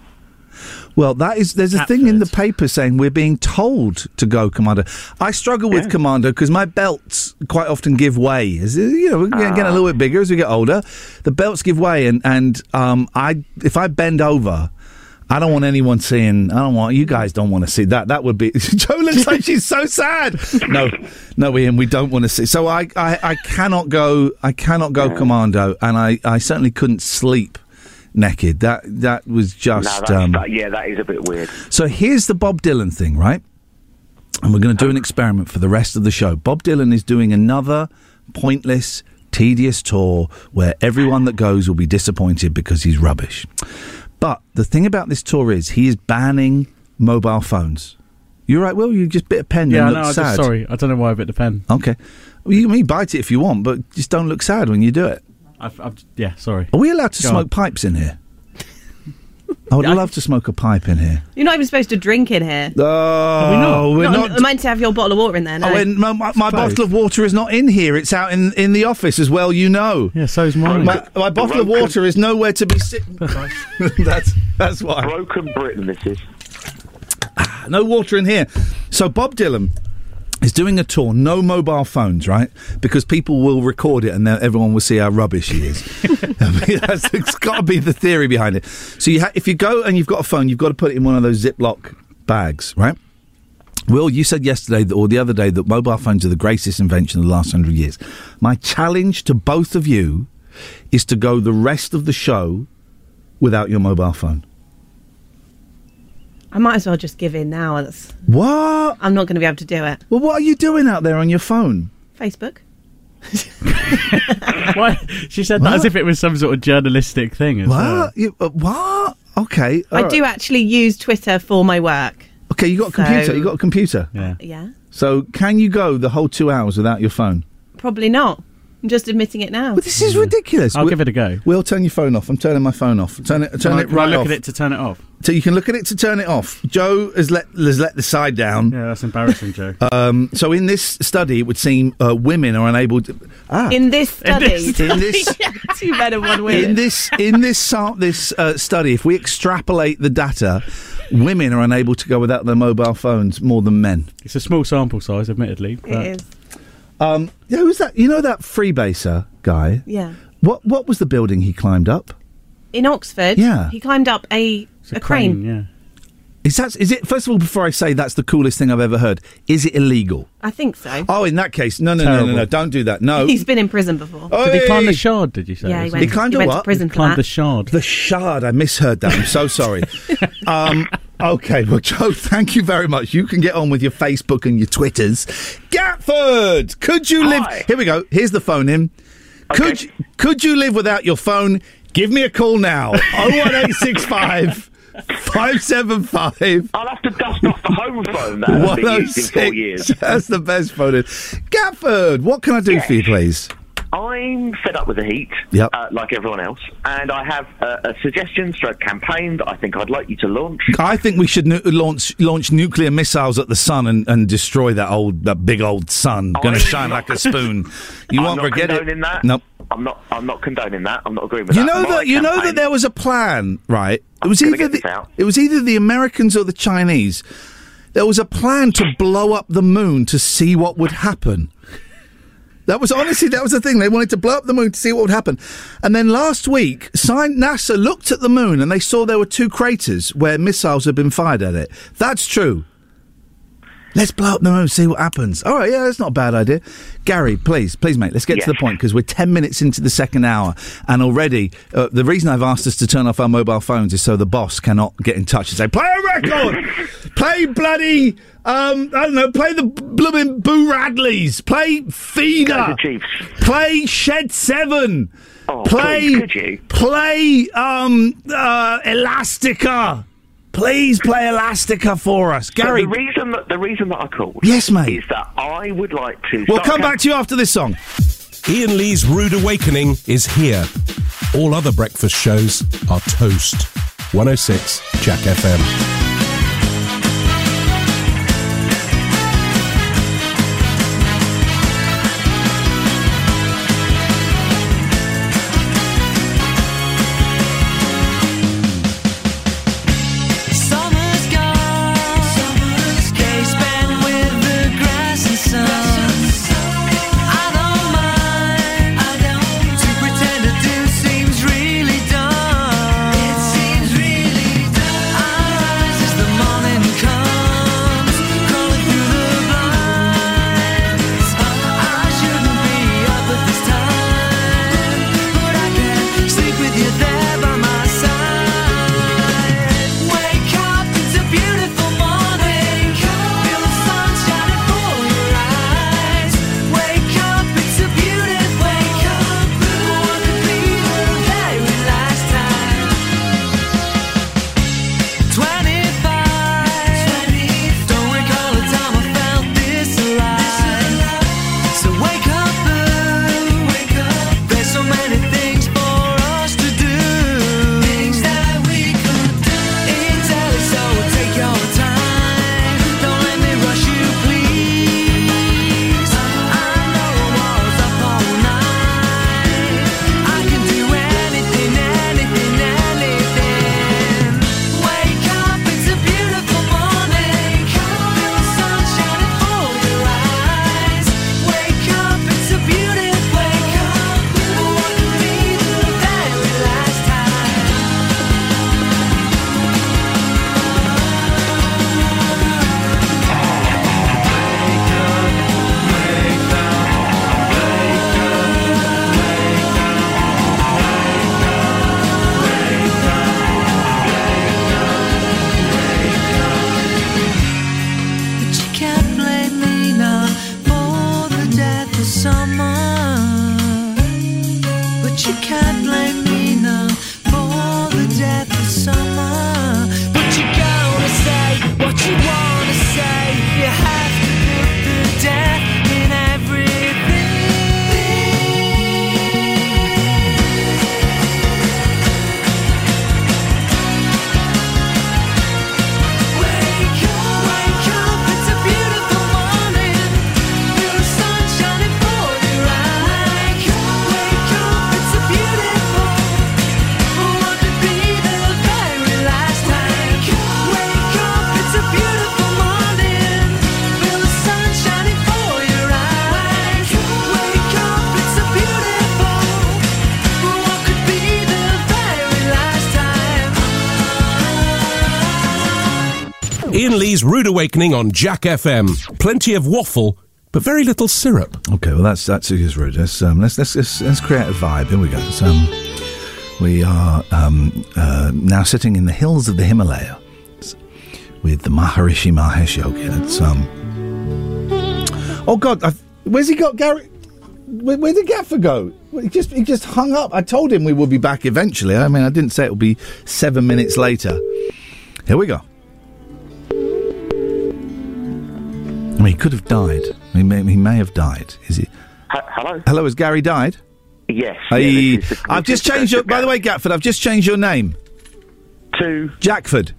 Well, that is. There's a thing in the paper saying we're being told to go commando. I struggle with commando because my belts quite often give way. As you know, we're getting a little bit bigger as we get older. The belts give way, and and um, I if I bend over. I don't want anyone seeing. I don't want you guys. Don't want to see that. That would be. Joe looks like she's so sad. No, no, Ian, we don't want to see. So I, I, I cannot go. I cannot go commando, and I, I certainly couldn't sleep naked. That, that was just. that's, um, that, yeah, that is a bit weird. so here's the Bob Dylan thing, right? And we're going to do an experiment for the rest of the show. Bob Dylan is doing another pointless, tedious tour where everyone that goes will be disappointed because he's rubbish. But the thing about this tour is he is banning mobile phones. You're right, Will. You just bit a pen Yeah, and no. look I'm sad. just sorry. I don't know why I bit the pen. Okay. Well, you can bite it if you want, but just don't look sad when you do it. I've, I've, yeah, sorry. Are we allowed to Go smoke on. pipes in here? I would love to smoke a pipe in here. You're not even supposed to drink in here. Oh, we're not, not. meant to have your bottle of water in there. Oh, no. Oh, and my, my, my bottle of water is not in here. It's out in, in the office as well. You know. Yeah, so's mine. My, my bottle of water is nowhere to be sitting. that's that's why. Broken Britain, this is. Ah, no water in here. So Bob Dylan is doing a tour. No mobile phones, right? Because people will record it and then everyone will see how rubbish he is. I mean, that's, it's got to be the theory behind it. So you ha- if you go and you've got a phone, you've got to put it in one of those Ziploc bags, right? Will, you said yesterday that, or the other day that mobile phones are the greatest invention of the last hundred years. My challenge to both of you is to go the rest of the show without your mobile phone. I might as well just give in now. That's, What? I'm not going to be able to do it. Well, what are you doing out there on your phone? Facebook. Why? She said that as if it was some sort of journalistic thing. As well. What? You, uh, what? Okay. I all do actually use Twitter for my work. Okay, you got a So- computer. You got a computer. Yeah. Yeah. So can you go the whole two hours without your phone? Probably not. I'm just admitting it now. Well, this is ridiculous. I'll We- give it a go. We'll turn your phone off. I'm turning my phone off. Turn it. Turn Can I- it can I right look off. at it to turn it off. So you can look at it to turn it off. Joe has let has let the side down. Yeah, that's embarrassing, Joe. Um, so in this study, it would seem uh, women are unable to. Ah, In this study. in this Two men and one woman. in this in this sa- this uh, study, if we extrapolate the data, women are unable to go without their mobile phones more than men. It's a small sample size, admittedly. But It is. Um, yeah, who's that? You know that freebaser guy? Yeah. What what was the building he climbed up? In Oxford, Yeah. he climbed up a, a, crane. Yeah. Is that is it? First of all, before I say that's the coolest thing I've ever heard, is it illegal? I think so. Oh, in that case, no, no, no, no, no, don't do that. No. He's been in prison before. Did he climb the shard? Did you say? Yeah, he went, He climbed a went what? to prison He for climbed that. the shard. The shard. I misheard that. I'm so sorry. um, okay, well, Joe, thank you very much. You can get on with your Facebook and your Twitters. Gatford, could you live? Hi. Here we go. Here's the phone in. Could Okay. you, could you live without your phone? Give me a call now. 01865 575 I'll have to dust off the home phone that hasn't been used in four years. Oh that's the best phone. in. Gatford, what can I do for you, please? I'm fed up with the heat, Yep. uh, like everyone else, and I have uh, a suggestion, for a campaign that I think I'd like you to launch. I think we should nu- launch launch nuclear missiles at the sun and, and destroy that old that big old sun. Going to shine like a spoon. You I'm won't forget it. that. Nope. I'm not. I'm not condoning that. I'm not agreeing with You that. know that you know that there was a plan, right? It was gonna either the, it was either the Americans or the Chinese. There was a plan to blow up the moon to see what would happen. That was honestly that was the thing. They wanted to blow up the moon to see what would happen. And then last week, NASA looked at the moon and they saw there were two craters where missiles had been fired at it. That's true. Let's blow up the moon, see what happens. All right, yeah, that's not a bad idea. Gary, please, please, mate, let's get to the point because we're 10 minutes into the second hour. And already, uh, the reason I've asked us to turn off our mobile phones is so the boss cannot get in touch and say, play a record! play bloody, um, I don't know, play the blooming Boo Radleys! Play Feeder! Chiefs. Play Shed 7! Oh, play, please, could you? play, um, uh, Elastica! Please play Elastica for us. So Gary, the reason that the reason that I called, Yes, mate. is that I would like to. we'll come back to you after this song. Ian Lee's Rude Awakening is here. All other breakfast shows are toast. 106 Jack FM. Awakening on Jack FM. Plenty of waffle, but very little syrup. Okay, well that's that's is rude. Let's um, let's, let's let's let's create a vibe. Here we go. Um, we are um, uh, now sitting in the hills of the Himalaya with the Maharishi Mahesh Yogi. It's um. Oh God, I've, where's he got Gary? Where, where did Gaffer go? He just he just hung up. I told him we would be back eventually. I mean, I didn't say it would be seven minutes later. Here we go. I mean, he could have died. He may, he may have died. Is he? hello. Hello, has Gary died? Yes. Hey, yeah, the- I've just changed your. By the way, Gatford, I've just changed your name to Jackford.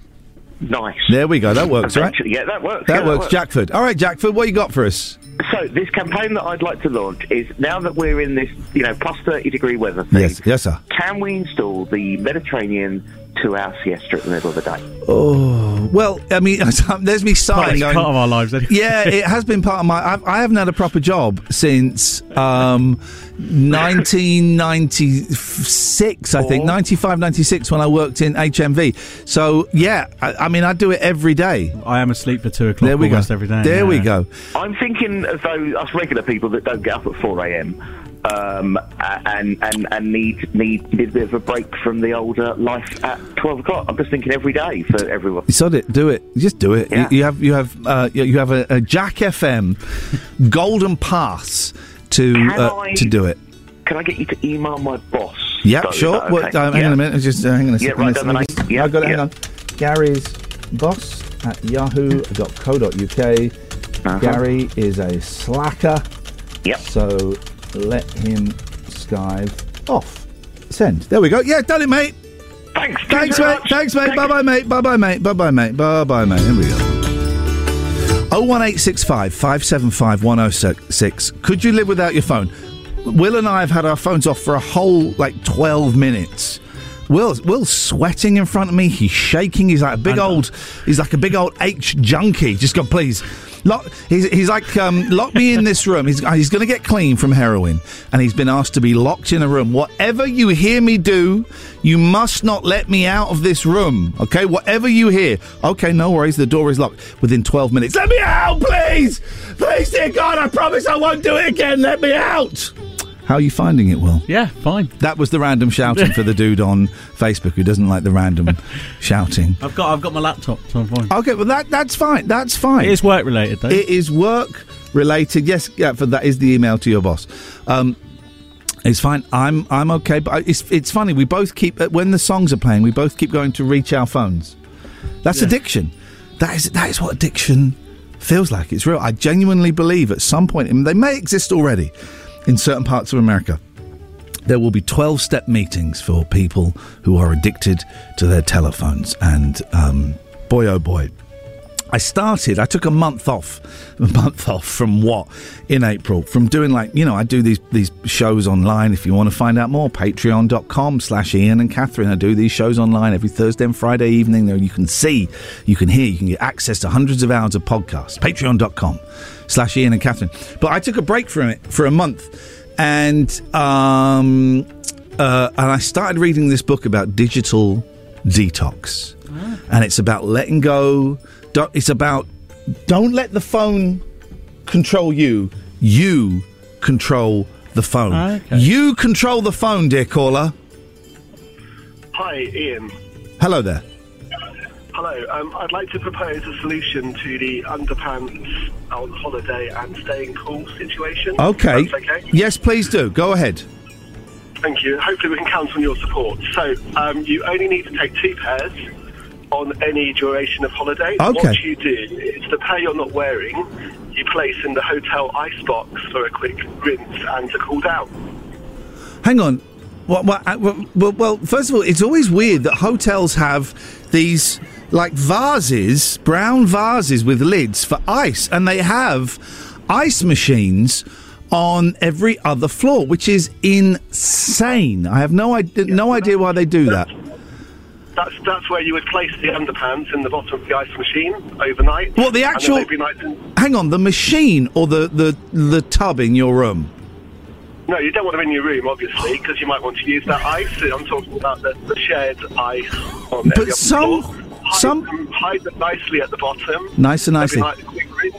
Nice. There we go. That works, right? Yeah, that works. That yeah, works, Jackford. All right, Jackford, what you got for us? So this campaign that I'd like to launch is now that we're in this, you know, plus thirty degree weather thing. Yes, yes, sir. Can we install the Mediterranean two-hour siesta at the middle of the day? Oh well, I mean, there's me sighing. it's going, part of our lives, anyway. yeah, it has been part of my. I've, I haven't had a proper job since um, 1996, I think, 95, 96, when I worked in HMV. So yeah, I, I mean, I do it every day. I am asleep for two o'clock There we go. every day. There we go. I'm thinking as though us regular people that don't get up at four a.m. Um, and and and need need need a bit of a break from the older life at twelve o'clock. I'm just thinking every day for everyone. You said it. Do it. Just do it. Yeah. You, you have you have uh, you have a, a Jack FM golden pass to uh, I- to do it. Can I get you to email my boss? Yeah, though? Sure. that Well, um, hang Yeah. on a minute. Just uh, hang on a second. Let down just- Yeah, I got it. Hang yeah. on. Gary's boss at yahoo.co.uk. Uh-huh. Gary is a slacker. Yep. So let him skive off. Send. There we go. Yeah, done it, mate. Thanks. Thanks, very mate. Thanks, mate. Bye bye, mate. Bye bye, mate. Bye bye, mate. Bye bye, mate. Here we go. 01865 575 106. Could you live without your phone? Will and I have had our phones off for a whole like 12 minutes. Will's, Will's sweating in front of me. He's shaking. He's like a big uh, old. He's like a big old H junkie. Just go, please. Lock, he's, he's like, um, lock me in this room. He's, he's going to get clean from heroin, and he's been asked to be locked in a room. Whatever you hear me do, you must not let me out of this room. Okay, whatever you hear. Okay, no worries. The door is locked. Within 12 minutes, let me out, please, please, dear God. I promise I won't do it again. Let me out. How are you finding it, Will? Yeah, fine. That was the random shouting for the dude on Facebook who doesn't like the random shouting. I've got I've got my laptop, so I'm fine. Okay, well that that's fine. That's fine. It is work related though. It is work related. Yes, yeah. For that is the email to your boss. Um, it's fine. I'm I'm okay. But it's it's funny. We both keep uh, when the songs are playing. We both keep going to reach our phones. That's Yeah. addiction. That is that is what addiction feels like. It's real. I genuinely believe at some point, and they may exist already in certain parts of America. There will be 12 step meetings for people who are addicted to their telephones. And um, boy, oh boy, I started, I took a month off, a month off from what in April? From doing like, you know, I do these, these shows online. If you want to find out more, patreon.com slash Ian and Catherine. I do these shows online every Thursday and Friday evening. There you can see, you can hear, you can get access to hundreds of hours of podcasts. Patreon.com slash Ian and Catherine. But I took a break from it for a month and, um, uh, and I started reading this book about digital detox and it's about letting go. Don't, it's about don't let the phone control you. You control the phone. Okay. You control the phone, dear caller. Hi, Ian. Hello there. Hello. Um, I'd like to propose a solution to the underpants on holiday and staying cool situation. Okay. That's okay. Yes, please do. Go ahead. Thank you. Hopefully, we can count on your support. So, um, you only need to take two pairs on any duration of holiday. Okay. What you do is the pair you're not wearing, you place in the hotel ice box for a quick rinse and to cool down. Hang on. Well, well, uh, well, well, well, first of all, it's always weird that hotels have these like vases, brown vases with lids for ice, and they have ice machines on every other floor, which is insane. I have no idea, no idea why they do that. That's that's where you would place the underpants in the bottom of the ice machine overnight. What the actual? they'd be nice and- Hang on, the machine or the the the tub in your room? No, you don't want them in your room, obviously, because you might want to use that ice. I'm talking about the, the shared ice on But some- floor. Some- hide them nicely at the bottom. Nice and nicely. night, a quick rinse.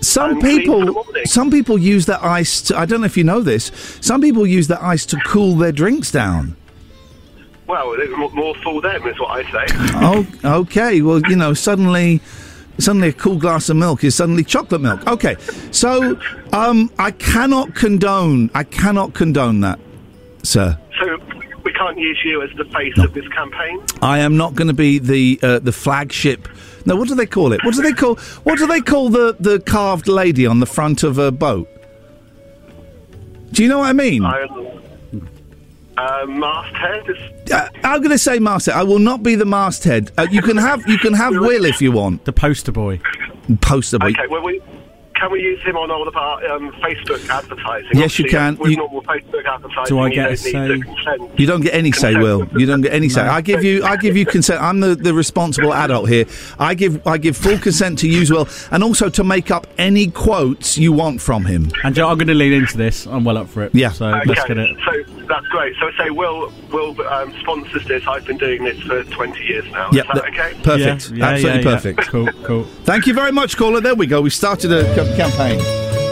Some and clean for the people, some people use that ice. To, I don't know if you know this. Some people use that ice to cool their drinks down. Well, more, more for them, is what I say. oh, okay. Well, you know, suddenly, suddenly a cool glass of milk is suddenly chocolate milk. Okay, so um, I cannot condone. I cannot condone that, sir. So can't use you as the face of this campaign. I am not going to be the uh, the flagship. No, what do they call it? What do they call? What do they call the the carved lady on the front of a boat? Do you know what I mean? Uh, masthead is Uh, I'm going to say masthead. I will not be the masthead. Uh, you can have you can have Will if you want. The poster boy. Poster boy. okay. Well, we can we use him on all of our um, Facebook advertising? Yes, you can. With You- normal Facebook advertising, Do I you get don't a say? You don't get any say, Will. You don't get any say. I give you, I give you consent. I'm the, the responsible adult here. I give, I give full consent to use Will, and also to make up any quotes you want from him. And Joe, I'm going to lean into this. I'm well up for it. Yeah. So Okay, let's get it. so that's great. So say Will Will um, sponsors this. I've been doing this for 20 years now. Yeah, is that okay? perfect. Yeah, yeah, Absolutely yeah, yeah. perfect. Cool, cool. Thank you very much, caller. There we go. We started a campaign.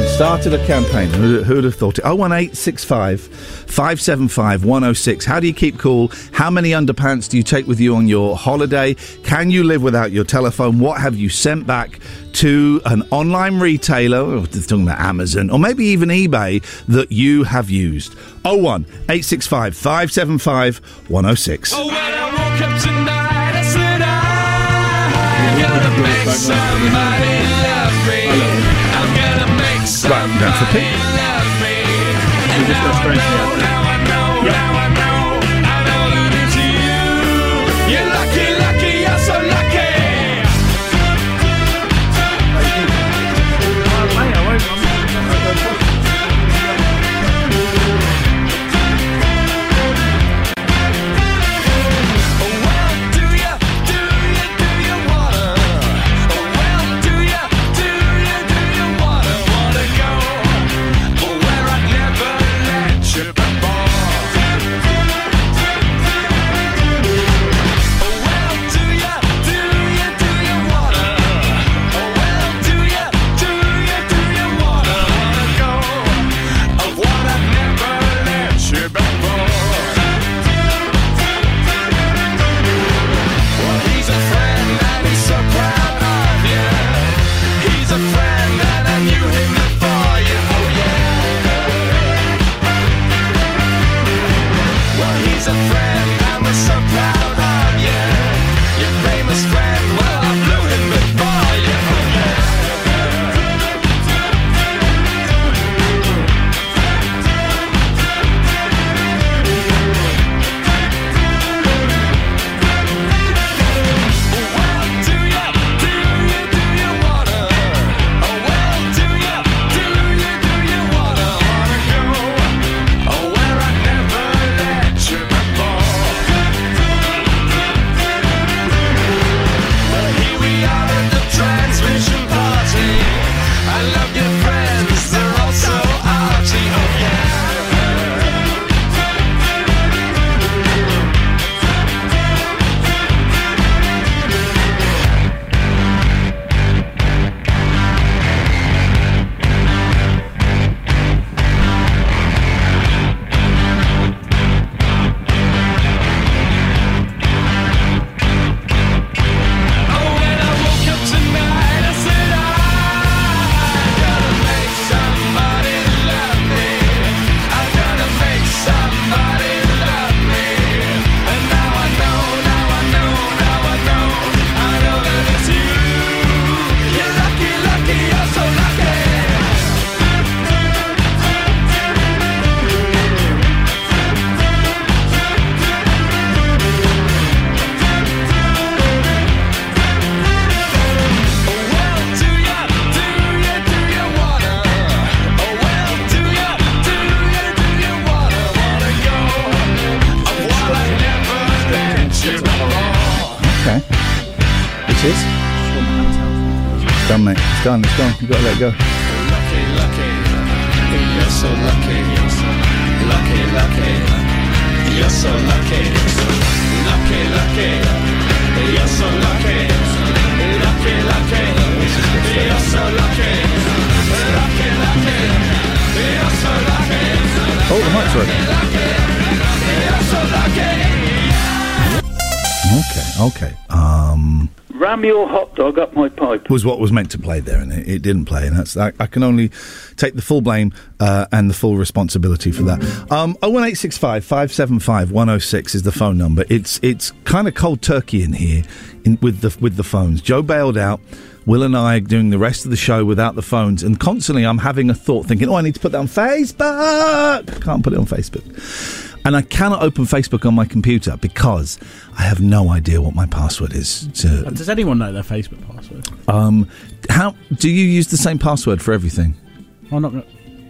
We started a campaign. Who, who would have thought it? 01865 575 106. How do you keep cool? How many underpants do you take with you on your holiday? Can you live without your telephone? What have you sent back to an online retailer, or they're talking about Amazon, or maybe even eBay, that you have used? 01 865 575 106. Oh, when somebody down for Pete. now was what was meant to play there, and it, it didn't play, and that's I, I can only take the full blame uh, and the full responsibility for that. Um, 01865 575 106 is the phone number. It's it's kind of cold turkey in here in, with the with the phones. Joe bailed out. Will and I are doing the rest of the show without the phones, and constantly I'm having a thought, thinking, "Oh, I need to put that on Facebook." Can't put it on Facebook. And I cannot open Facebook on my computer because I have no idea what my password is. To, Uh, Does anyone know their Facebook password? um, how do you use the same password for everything? I'm not. Gonna,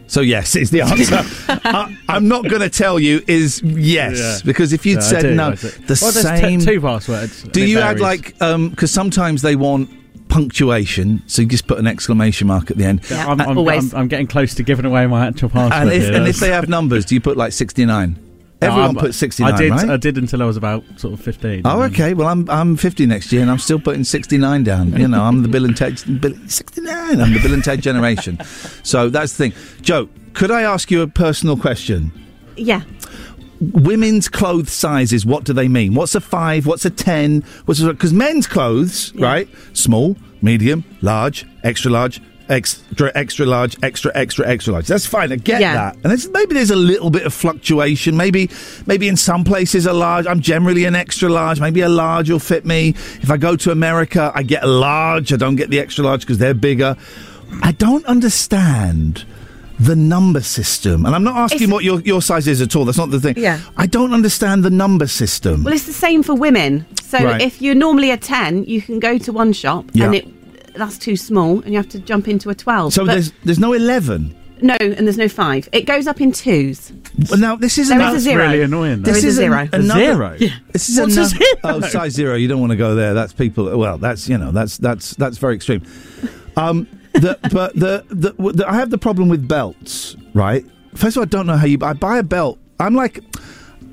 So yes, is the answer. I, I'm not going to tell you is yes Yeah. because if you'd Yeah, I said do, no, the Well, there's t- same two passwords. Do and it you add like because sometimes they want punctuation, so you just put an exclamation mark at the end. Yeah, I'm, I'm, I'm, I'm getting close to giving away my actual password. and if here. and if they have numbers, do you put like 69? No, Everyone I'm- puts 69, I did. right? I did until I was about sort of 15. Oh, okay. Well, I'm I'm 50 next year, and I'm still putting 69 down. You know, I'm the Bill and Ted Bill, 69. I'm the Bill and Ted generation. So that's the thing. Joe, could I ask you a personal question? Yeah. Women's clothes sizes. What do they mean? What's a five? What's a ten? What's because men's clothes, right? Small, medium, large, extra large. Extra, extra large, extra, extra, extra large. That's fine. I get Yeah. that. And there's, maybe there's a little bit of fluctuation. Maybe, maybe in some places a large. I'm generally an extra large. Maybe a large will fit me. If I go to America, I get a large. I don't get the extra large because they're bigger. I don't understand the number system. And I'm not asking It's- what your, your size is at all. That's not the thing. Yeah. I don't understand the number system. Well, it's the same for women. So Right. if you're normally a 10, you can go to one shop Yeah. and it that's too small and you have to jump into a 12. so But there's there's no 11. no, and there's no 5. It goes up in twos. Well, now this is There is a zero. really annoying, There This is a an- zero. another- This is What's a another, zero? Oh, size zero. You don't want to go there. That's people. Well, that's you know that's that's that's very extreme. Um, the, but the, the, the I have the problem with belts. Right. First of all, I don't know how you. I buy a belt. I'm like.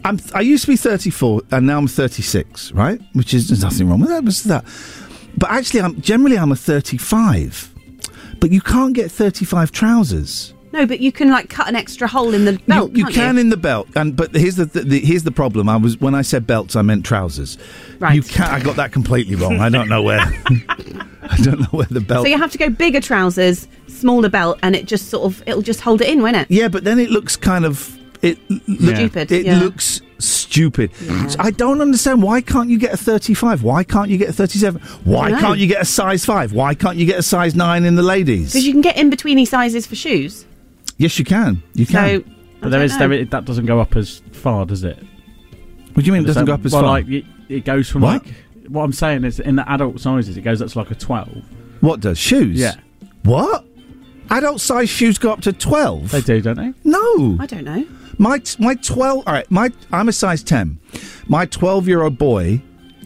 I'm, I used to be 34 and now I'm 36, right? Which is there's nothing wrong with that. What's that? But actually, I'm generally I'm a 35. But you can't get 35 trousers. No, but you can like cut an extra hole in the belt. You, you can in the belt, and but here's the, the, the here's the problem. I was when I said belts, I meant trousers. Right. You can I got that completely wrong. I don't know where. I don't know where the belt. So you have to go bigger trousers, smaller belt, and it just sort of it'll just hold it in, won't it? yeah, but then it looks kind of it look- Stupid, It yeah. looks stupid. So I don't understand why can't you get a 35? Why can't you get a 37? Why I can't you get a size 5? Why can't you get a size 9 in the ladies? Because you can get in betweeny sizes for shoes. yes, you can. You So can. But there don't is know. that doesn't go up as far, does it? what do you mean it doesn't go up as well, far? like it, it goes from What? like what I'm saying is in the adult sizes it goes up to like a 12. what does shoes? Yeah. What? Adult size shoes go up to 12? They do, don't they? No. I don't know. My my twelve. All right, my I'm a size ten. My twelve year old boy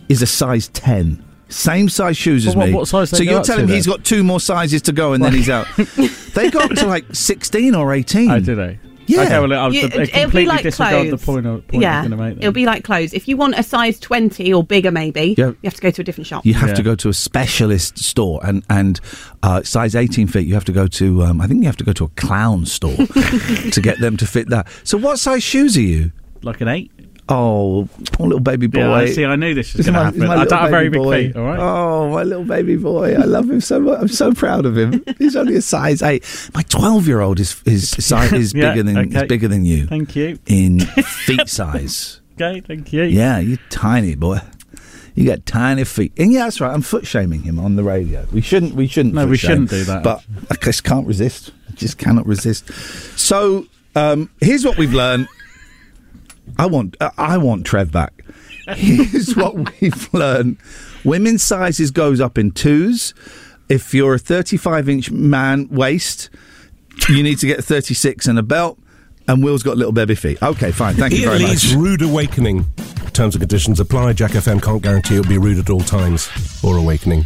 is a size ten. Same size shoes as Well, what- me. what size they so go you're up telling to me he's then? got two more sizes to go and then he's out. they go up to like sixteen or eighteen. Oh, do they? Yeah. Okay, well, I was You- it'll completely be like disregard clothes. the point, I- point I yeah, was going to make. Then. it'll be like clothes. If you want a size twenty or bigger, maybe Yeah. you have to go to a different shop. You have to go to a specialist store and and uh, size eighteen feet. You have to go to. Um, I think you have to go to a clown store to get them to fit that. So what size shoes are you? like an eight. Oh, poor little baby boy. Yeah, I see. I knew this was going to happen. my I don't have very big boy. feet. All right. Oh, my little baby boy. I love him so much. I'm so proud of him. He's only a size eight. My 12 year old is is size is Yeah, bigger than okay. is bigger than you Thank you. in feet size. Okay, thank you. Yeah, you tiny boy. You got tiny feet. And yeah, that's right. I'm foot shaming him on the radio. We shouldn't. We shouldn't. No, we shame, shouldn't do that. But I just can't resist. I just cannot resist. So um, here's what we've learned. I want. I want Trev back. Here's what we've learned: women's sizes goes up in twos. If you're a 35 inch man waist, you need to get a 36 and a belt. And Will's got little baby feet. Okay, fine. Thank you Ian very much. Rude Awakening. Terms and conditions apply. Jack FM can't guarantee it'll be rude at all times or awakening.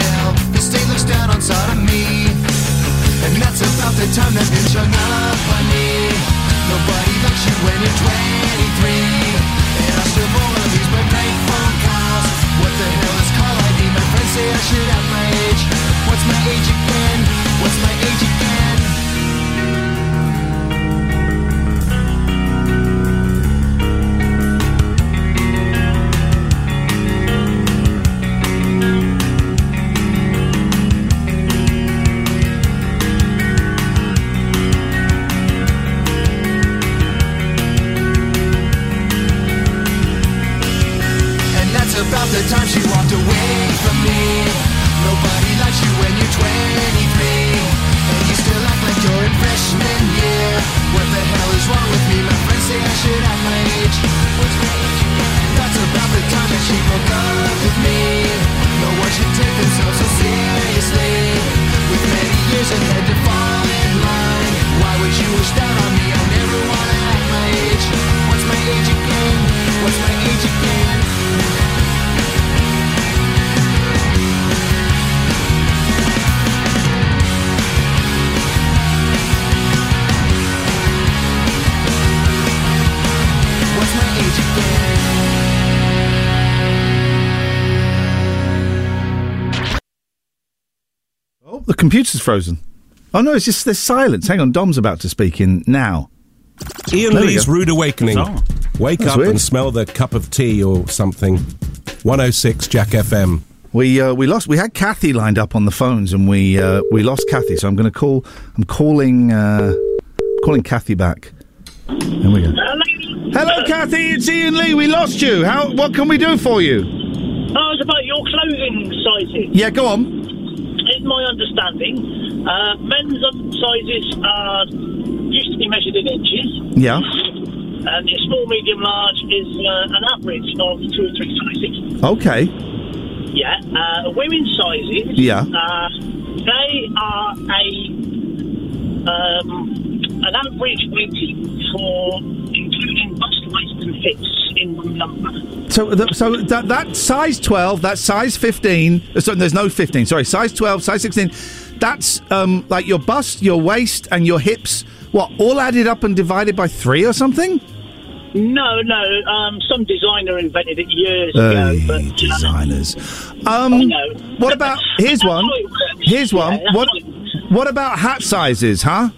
Jail. The state looks down on sodomy. And that's about the time that bitch hung up on me. Nobody likes you when you're 23. And I still won't abuse my prank phone calls. What the hell is call ID? My friends say I should have my age. What's my age the computer's frozen. Oh no, it's just there's silence. Hang on, Dom's about to speak in now. Ian There Lee's. Rude Awakening. Bizarre. Wake That's up weird. and smell the cup of tea or something. 106 Jack FM. We uh, we lost. We had Kathy lined up on the phones, and we uh, we lost Kathy. So I'm going to call. I'm calling uh, calling Kathy back. There we go. Hello, Kathy. It's Ian Lee. We lost you. How? What can we do for you? Oh, it's about your clothing sizing. Yeah, go on. In my understanding, uh, men's sizes are used to be measured in inches, Yeah. and your small, medium, large is uh, an average of two or three sizes. Okay. Yeah. Uh, women's sizes. Yeah. Uh, they are a um, an average rating for including bust, and hips in one number. So, the, so that that size twelve, that size fifteen. uh, So there's no fifteen. Sorry, size twelve, size sixteen. That's um, like your bust, your waist, and your hips. What all added up and divided by three or something? No, no. Um, some designer invented it years ago, but uh, designers. Um, what about here's one? Here's one. What what about hat sizes? Huh?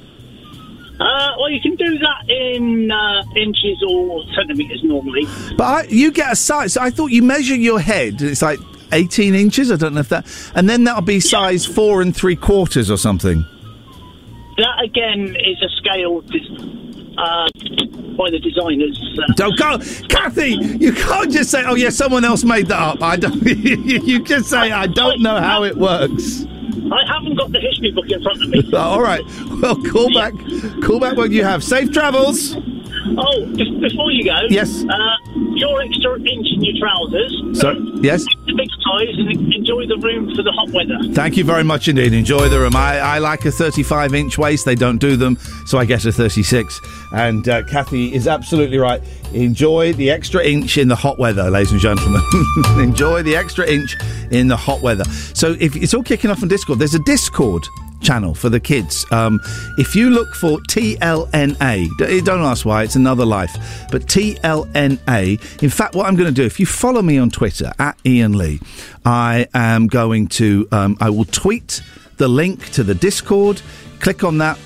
Uh, well, you can do that in uh, inches or centimeters normally. But I, you get a size. I thought you measure your head. It's like 18 inches. I don't know if that. And then that'll be size four and three quarters or something. That again is a scale dis- uh, by the designers. Uh, Don't go, Kathy. You can't just say, "Oh yeah, someone else made that up." I don't. you just say, "I don't know how it works." I haven't got the history book in front of me. All right. Well, call back. Call back when you have safe travels. Oh, just before you go, Yes. uh, your extra inch in your trousers. So yes. The big size and enjoy the room for the hot weather. Thank you very much indeed. Enjoy the room. I, I like a 35 inch waist. They don't do them, so I get a 36. And uh, Kathy is absolutely right. Enjoy the extra inch in the hot weather, ladies and gentlemen. Enjoy the extra inch in the hot weather. So if it's all kicking off on Discord, there's a Discord channel for the kids. Um, if you look for TLNA, don't ask why, it's another life, but TLNA. In fact, what I'm going to do, if you follow me on Twitter at Ian Lee, I am going to, um, I will tweet the link to the Discord. Click on that,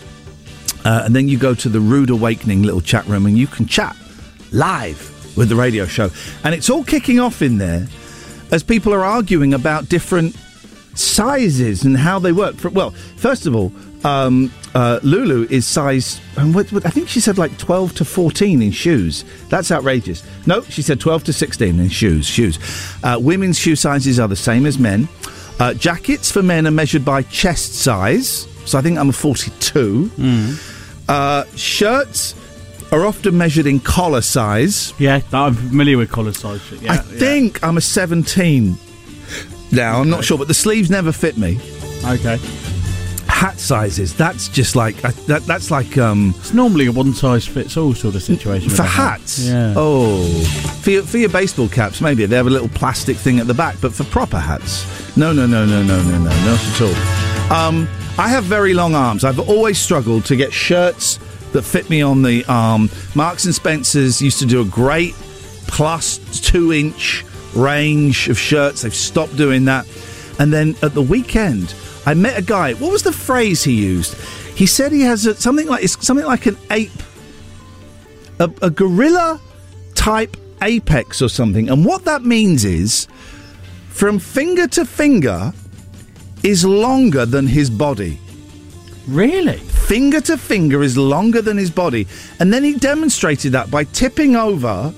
uh, and then you go to the Rude Awakening little chat room, and you can chat live with the radio show. And it's all kicking off in there as people are arguing about different sizes and how they work. For, well, first of all, um, uh, Lulu is size. um, What, what, I think she said like twelve to fourteen in shoes. That's outrageous. No, she said twelve to sixteen in shoes. Shoes. Uh, women's shoe sizes are the same as men. Uh, jackets for men are measured by chest size. So I think I'm a forty-two. Uh, shirts are often measured in collar size. Yeah, I'm familiar with collar size. Yeah, I think I'm a 17 now. I'm not sure, but the sleeves never fit me. Okay. Hat sizes. That's just like I, that. That's like um It's normally a one size fits all sort of situation. with for a hat. hats. Yeah. Oh, for your, for your baseball caps, maybe they have a little plastic thing at the back, but for proper hats, no, no, no, no, no, no, no, not at all. Um, I have very long arms. I've always struggled to get shirts that fit me on the arm. Marks and Spencers used to do a great plus two inch range of shirts. They've stopped doing that. And then at the weekend, I met a guy. What was the phrase he used? He said he has a, something like it's something like an ape a, a gorilla type apex or something. And what that means is from finger to finger is longer than his body. Really? Finger to finger is longer than his body. And then he demonstrated that by tipping over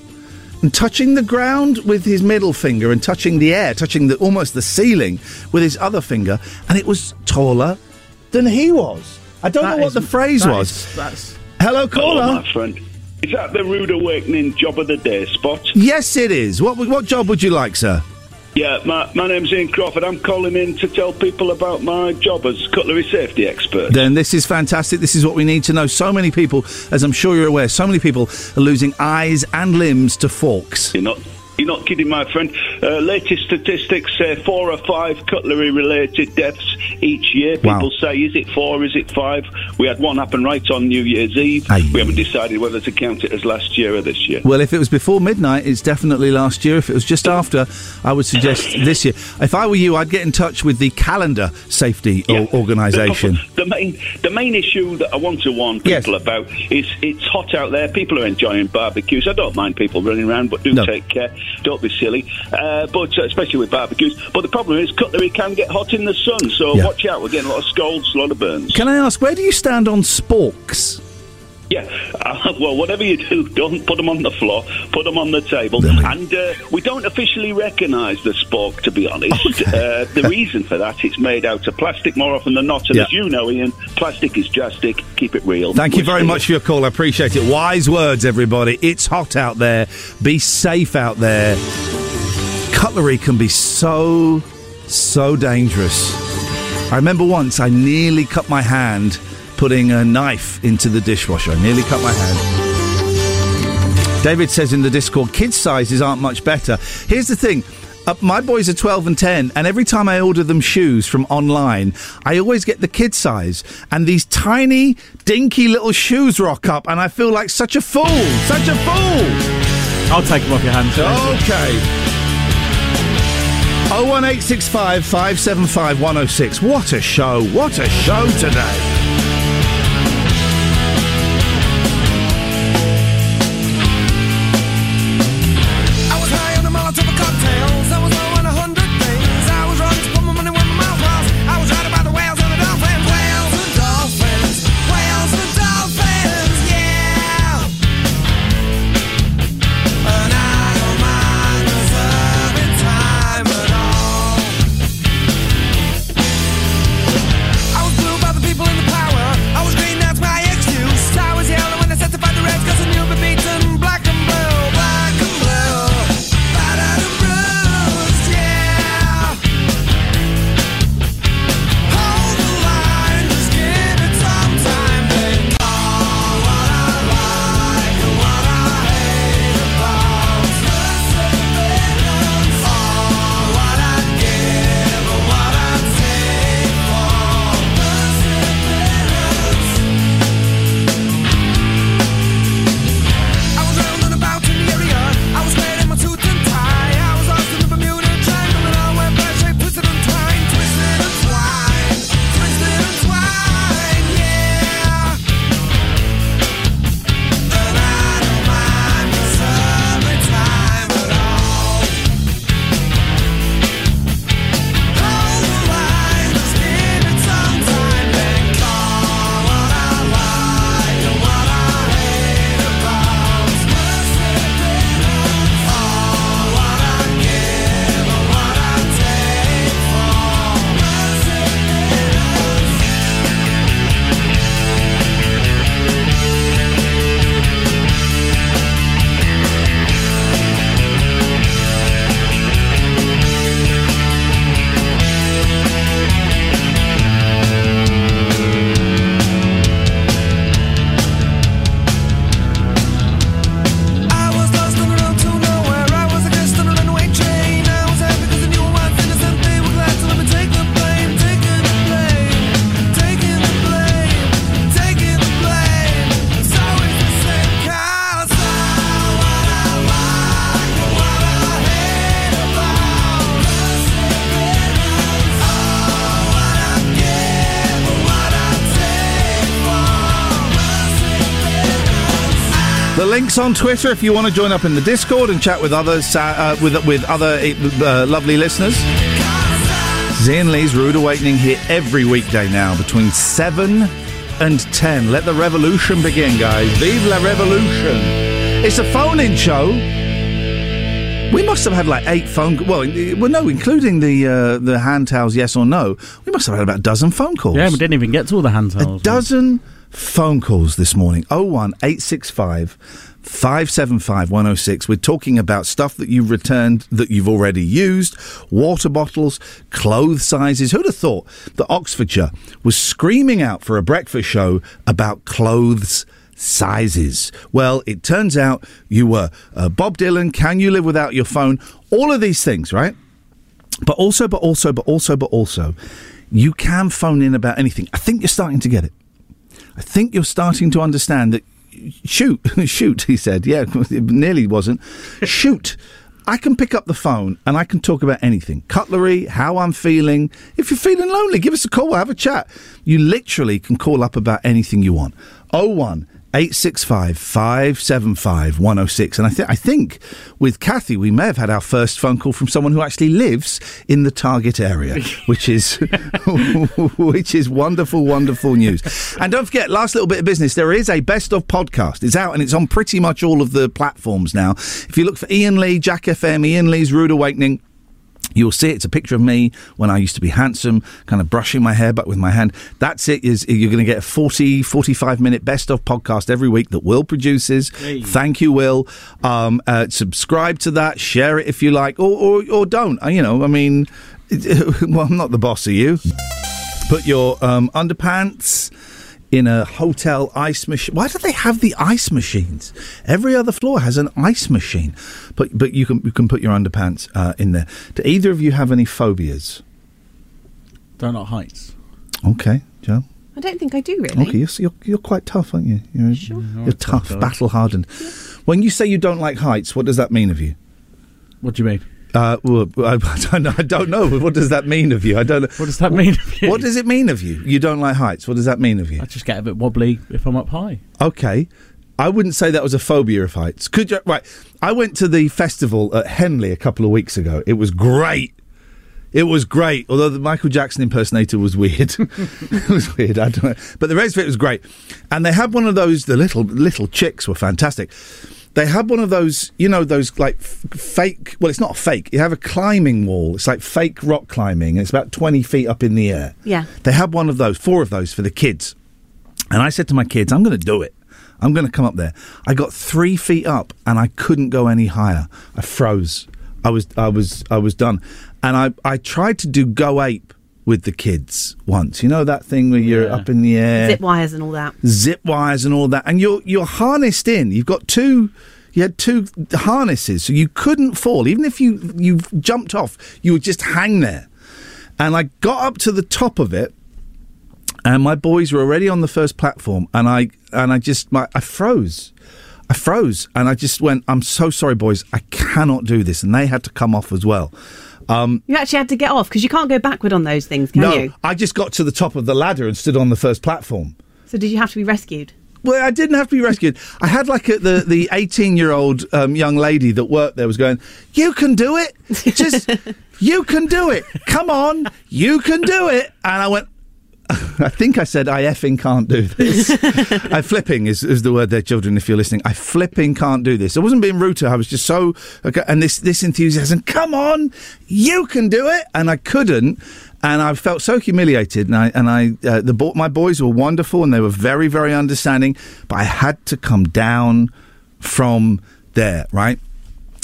and touching the ground with his middle finger and touching the air, touching the, almost the ceiling with his other finger. And it was taller than he was. I don't That know what the phrase that was. is- that's- Hello, caller. Hello, my friend. Is that the Rude Awakening job of the day spot? Yes, it is. What what job would you like, sir? Yeah, my, my name's Ian Crawford. I'm calling in to tell people about my job as cutlery safety expert. Then this is fantastic. This is what we need to know. So many people, as I'm sure you're aware, so many people are losing eyes and limbs to forks. You're not. You're not kidding, my friend. Uh, latest statistics say four or five cutlery-related deaths each year. People Wow. say, is it four? Is it five? We had one happen right on New Year's Eve. We haven't decided whether to count it as last year or this year. Well, if it was before midnight, it's definitely last year. If it was just after, I would suggest this year. If I were you, I'd get in touch with the calendar safety o- organisation. The main, the main issue that I want to warn people about is it's hot out there. People are enjoying barbecues. I don't mind people running around, but do No. take care. Don't be silly. Uh, but uh, especially with barbecues. But the problem is cutlery can get hot in the sun, so Yeah. watch out. We're getting a lot of scalds, a lot of burns. Can I ask, where do you stand on sporks? Yeah, uh, well, whatever you do, don't put them on the floor, put them on the table. And uh, we don't officially recognise the spork, to be honest. Uh, the reason for that, it's made out of plastic more often than not. And Yeah. as you know, Ian, plastic is drastic. Keep it real. Thank you very much for your call. I appreciate it. Wise words, everybody. It's hot out there. Be safe out there. Cutlery can be so, so dangerous. I remember once I nearly cut my hand putting a knife into the dishwasher. I nearly cut my hand. David says in the Discord, kids' sizes aren't much better. Here's the thing. Uh, my boys are 12 and 10, and every time I order them shoes from online, I always get the kid size. And these tiny, dinky little shoes rock up, and I feel like such a fool. Such a fool. I'll take them off your hands. Okay. 01865 575 106. What a show. What a show today. Link's on Twitter if you want to join up in the Discord and chat with others, uh, with with other uh, lovely listeners. Zian Lee's Rude Awakening here every weekday now between seven and ten. Let the revolution begin, guys. Vive la revolution! It's a phone-in show. We must have had like eight phone. Well, well, no, including the uh, the hand towels, yes or no. We must have had about a dozen phone calls. Yeah, we didn't even get to all the hand towels. A dozen phone calls this morning. 01 865 575 106. We're talking about stuff that you've returned that you've already used, water bottles, clothes sizes. Who'd have thought that Oxfordshire was screaming out for a breakfast show about clothes sizes? Well, it turns out you were uh, Bob Dylan, Can You Live Without Your Phone? All of these things, right? But also, but also, but also, but also, you can phone in about anything. I think you're starting to get it. I think you're starting to understand that. Shoot, shoot, he said. Yeah, it nearly wasn't. Shoot. I can pick up the phone and I can talk about anything. Cutlery, how I'm feeling. If you're feeling lonely, give us a call. We'll have a chat. You literally can call up about anything you want. 01 865 575 106. And I, th- I think with Kathy, we may have had our first phone call from someone who actually lives in the target area, which is which is wonderful, wonderful news. And don't forget, last little bit of business, there is a best of podcast. It's out and it's on pretty much all of the platforms now. If you look for Ian Lee, Jack FM, Ian Lee's Rude Awakening, You'll see it's a picture of me when I used to be handsome, kind of brushing my hair back with my hand. That's it. Is you're going to get a 40, 45 minute best of podcast every week that Will produces. Hey. Thank you, Will. Um, uh, subscribe to that, share it if you like, or or, or don't. Uh, You know, I mean, well, I'm not the boss of you. Put your um, underpants in a hotel ice machine. Why do they have the ice machines? Every other floor has an ice machine, but but you can you can put your underpants uh, in there. Do either of you have any phobias? Don't like heights. Okay, Joe. I don't think I do really. Okay, you're, you're you're quite tough, aren't you? You're, Sure. you're tough, battle hardened. When you say you don't like heights, what does that mean of you? What do you mean? Uh, well, I, I don't know. I don't know. What does that mean of you? I don't know. What does that mean of you? What does it mean of you? You don't like heights. What does that mean of you? I just get a bit wobbly if I'm up high. Okay. I wouldn't say that was a phobia of heights. Could you? Right. I went to the festival at Henley a couple of weeks ago. It was great. It was great. Although the Michael Jackson impersonator was weird. it was weird. I don't know. But the rest of it was great. And they had one of those. The little little chicks were fantastic. They had one of those, you know, those like f- fake. Well, it's not fake. You have a climbing wall. It's like fake rock climbing. And it's about twenty feet up in the air. Yeah. They had one of those, four of those for the kids. And I said to my kids, I'm going to do it. I'm going to come up there. I got three feet up and I couldn't go any higher. I froze. I was, I was, I was done. And I, I tried to do go ape with the kids once. You know that thing where you're up in the air, Zip wires and all that. zip wires and all that, and you're you're harnessed in. You've got two. You had two harnesses, so you couldn't fall. Even if you you jumped off, you would just hang there. And I got up to the top of it, and my boys were already on the first platform, and I and I just my, I froze. I froze, and I just went. I'm so sorry, boys. I cannot do this, and they had to come off as well. Um, You actually had to get off because you can't go backward on those things, can no, you? I just got to the top of the ladder and stood on the first platform. So did you have to be rescued? Well, I didn't have to be rescued. I had like a, the the eighteen year old um, young lady that worked there was going, "You can do it. Just you can do it. Come on, you can do it." And I went. I think I said I effing can't do this. I flipping is, is the word there, children. If you're listening, I flipping can't do this. I wasn't being rude to her. I was just so okay, and this this enthusiasm. Come on, you can do it, and I couldn't. And I felt so humiliated, and I and I uh, the bo- my boys were wonderful, and they were very very understanding. But I had to come down from there, right?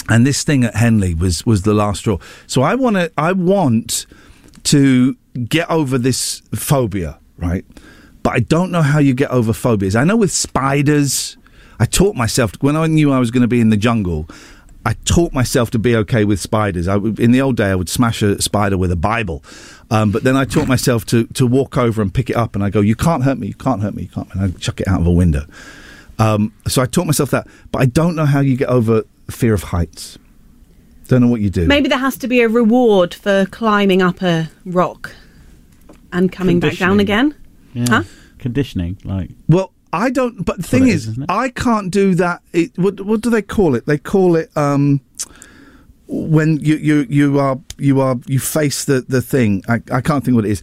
And this thing at Henley was was the last straw. So I want to I want to get over this phobia, right? But I don't know how you get over phobias. I know with spiders, I taught myself when I knew I was going to be in the jungle. I taught myself to be okay with spiders. I in the old day, I would smash a spider with a Bible, um, but then I taught myself to to walk over and pick it up, and I go, "You can't hurt me. You can't hurt me. You can't." And I chuck it out of a window. Um, so I taught myself that, but I don't know how you get over fear of heights. Don't know what you do. Maybe there has to be a reward for climbing up a rock and coming back down again. Yeah. Huh? Conditioning, like Well, I don't. But the thing is, I can't do that. It, what what do they call it? They call it um, when you you you are you are you face the the thing. I, I can't think what it is.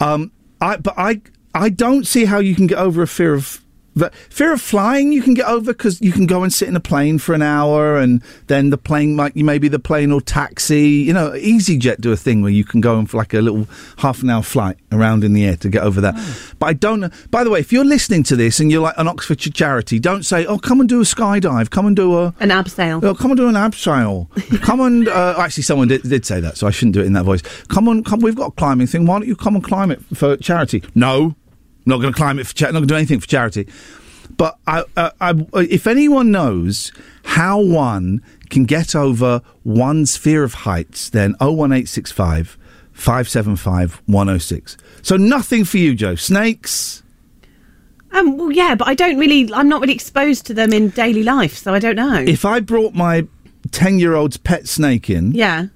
Um, I but I I don't see how you can get over a fear of. The fear of flying you can get over because you can go and sit in a plane for an hour and then the plane might you maybe the plane or taxi. You know EasyJet do a thing where you can go on for like a little half an hour flight around in the air to get over that. But I don't know by the way if you're listening to this and you're like an Oxfordshire charity don't say oh come and do a skydive come and do a an abseil oh, come and do an abseil come and uh, actually someone did, did say that so I shouldn't do it in that voice. Come on come we've got a climbing thing. Why don't you come and climb it for charity? No not going to climb it for charity. Not going to do anything for charity. But I, uh, I, if anyone knows how one can get over one's fear of heights, then 01865 575 106. So nothing for you, Joe. Snakes. Um, well, yeah, but I don't really. I'm not really exposed to them in daily life, so I don't know. If I brought my 10 year old's pet snake in, yeah.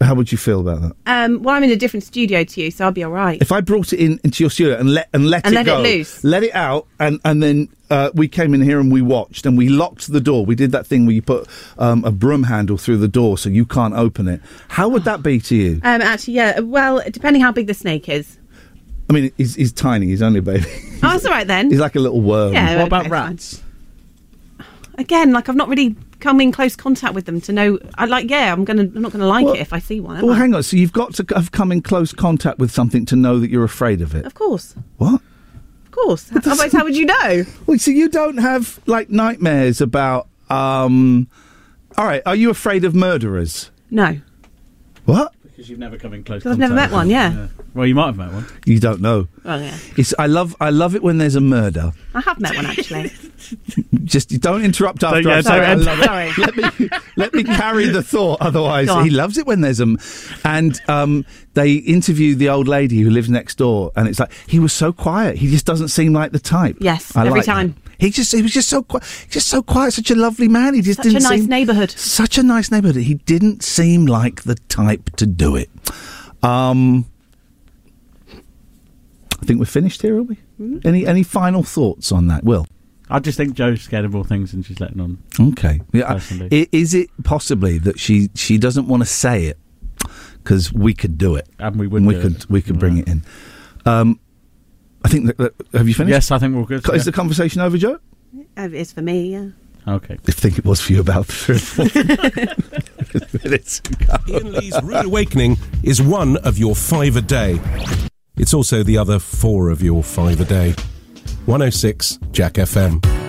How would you feel about that? Um, well, I'm in a different studio to you, so I'll be all right. If I brought it in into your studio and let and let And it let it go, loose. let it out, and and then uh, we came in here and we watched and we locked the door. We did that thing where you put um, a broom handle through the door so you can't open it. How would that be to you? Um, actually, yeah. Well, depending how big the snake is. I mean, he's, he's tiny. He's only a baby. Oh, that's all right then. He's like a little worm. Yeah, What about okay, fine. Again, like I've not really come in close contact with them to know. I like, yeah, I'm gonna, I'm not gonna like Well- it if I see one. Well, I? hang on. So you've got to have come in close contact with something to know that you're afraid of it. Of course, What? of course. Otherwise, how would you know? Well, so you don't have like nightmares about. um All right. Are you afraid of murderers? No, What? Because you've never come in close. 'Cause I've never met one, with yeah. Well, you might have met one. You don't know. Well, yeah. It's, I love. I love it when there's a murder. I have met one actually. Just don't interrupt after yeah, I say it. I love it. Sorry. Let me let me carry the thought. Otherwise, he loves it when there's a. And um, they interview the old lady who lives next door, and it's like he was so quiet. He just doesn't seem like the type. Yes, I every like that. Time. He just he was just so quiet, just so quiet, such a lovely man. He just Such a didn't nice seem, neighbourhood. Such a nice neighborhood. He didn't seem like the type to do it. Um, I think we're finished here, are we? Hmm? Any any final thoughts on that, Will? I just think Joe's scared of all things and she's letting on. Okay. Yeah. Personally. I- Is it possibly that she she doesn't want to say it because we could do it And we would we do could it. we could bring it in. Um, I think that, that- have you finished? Yes, I think we're good. Is yeah. the conversation over, Joe? Uh, it's for me, yeah. Okay. I think it was for you about three or four minutes ago. Ian Lee's Rude Awakening is one of your five a day. It's also the other four of your five a day. 106 Jack FM.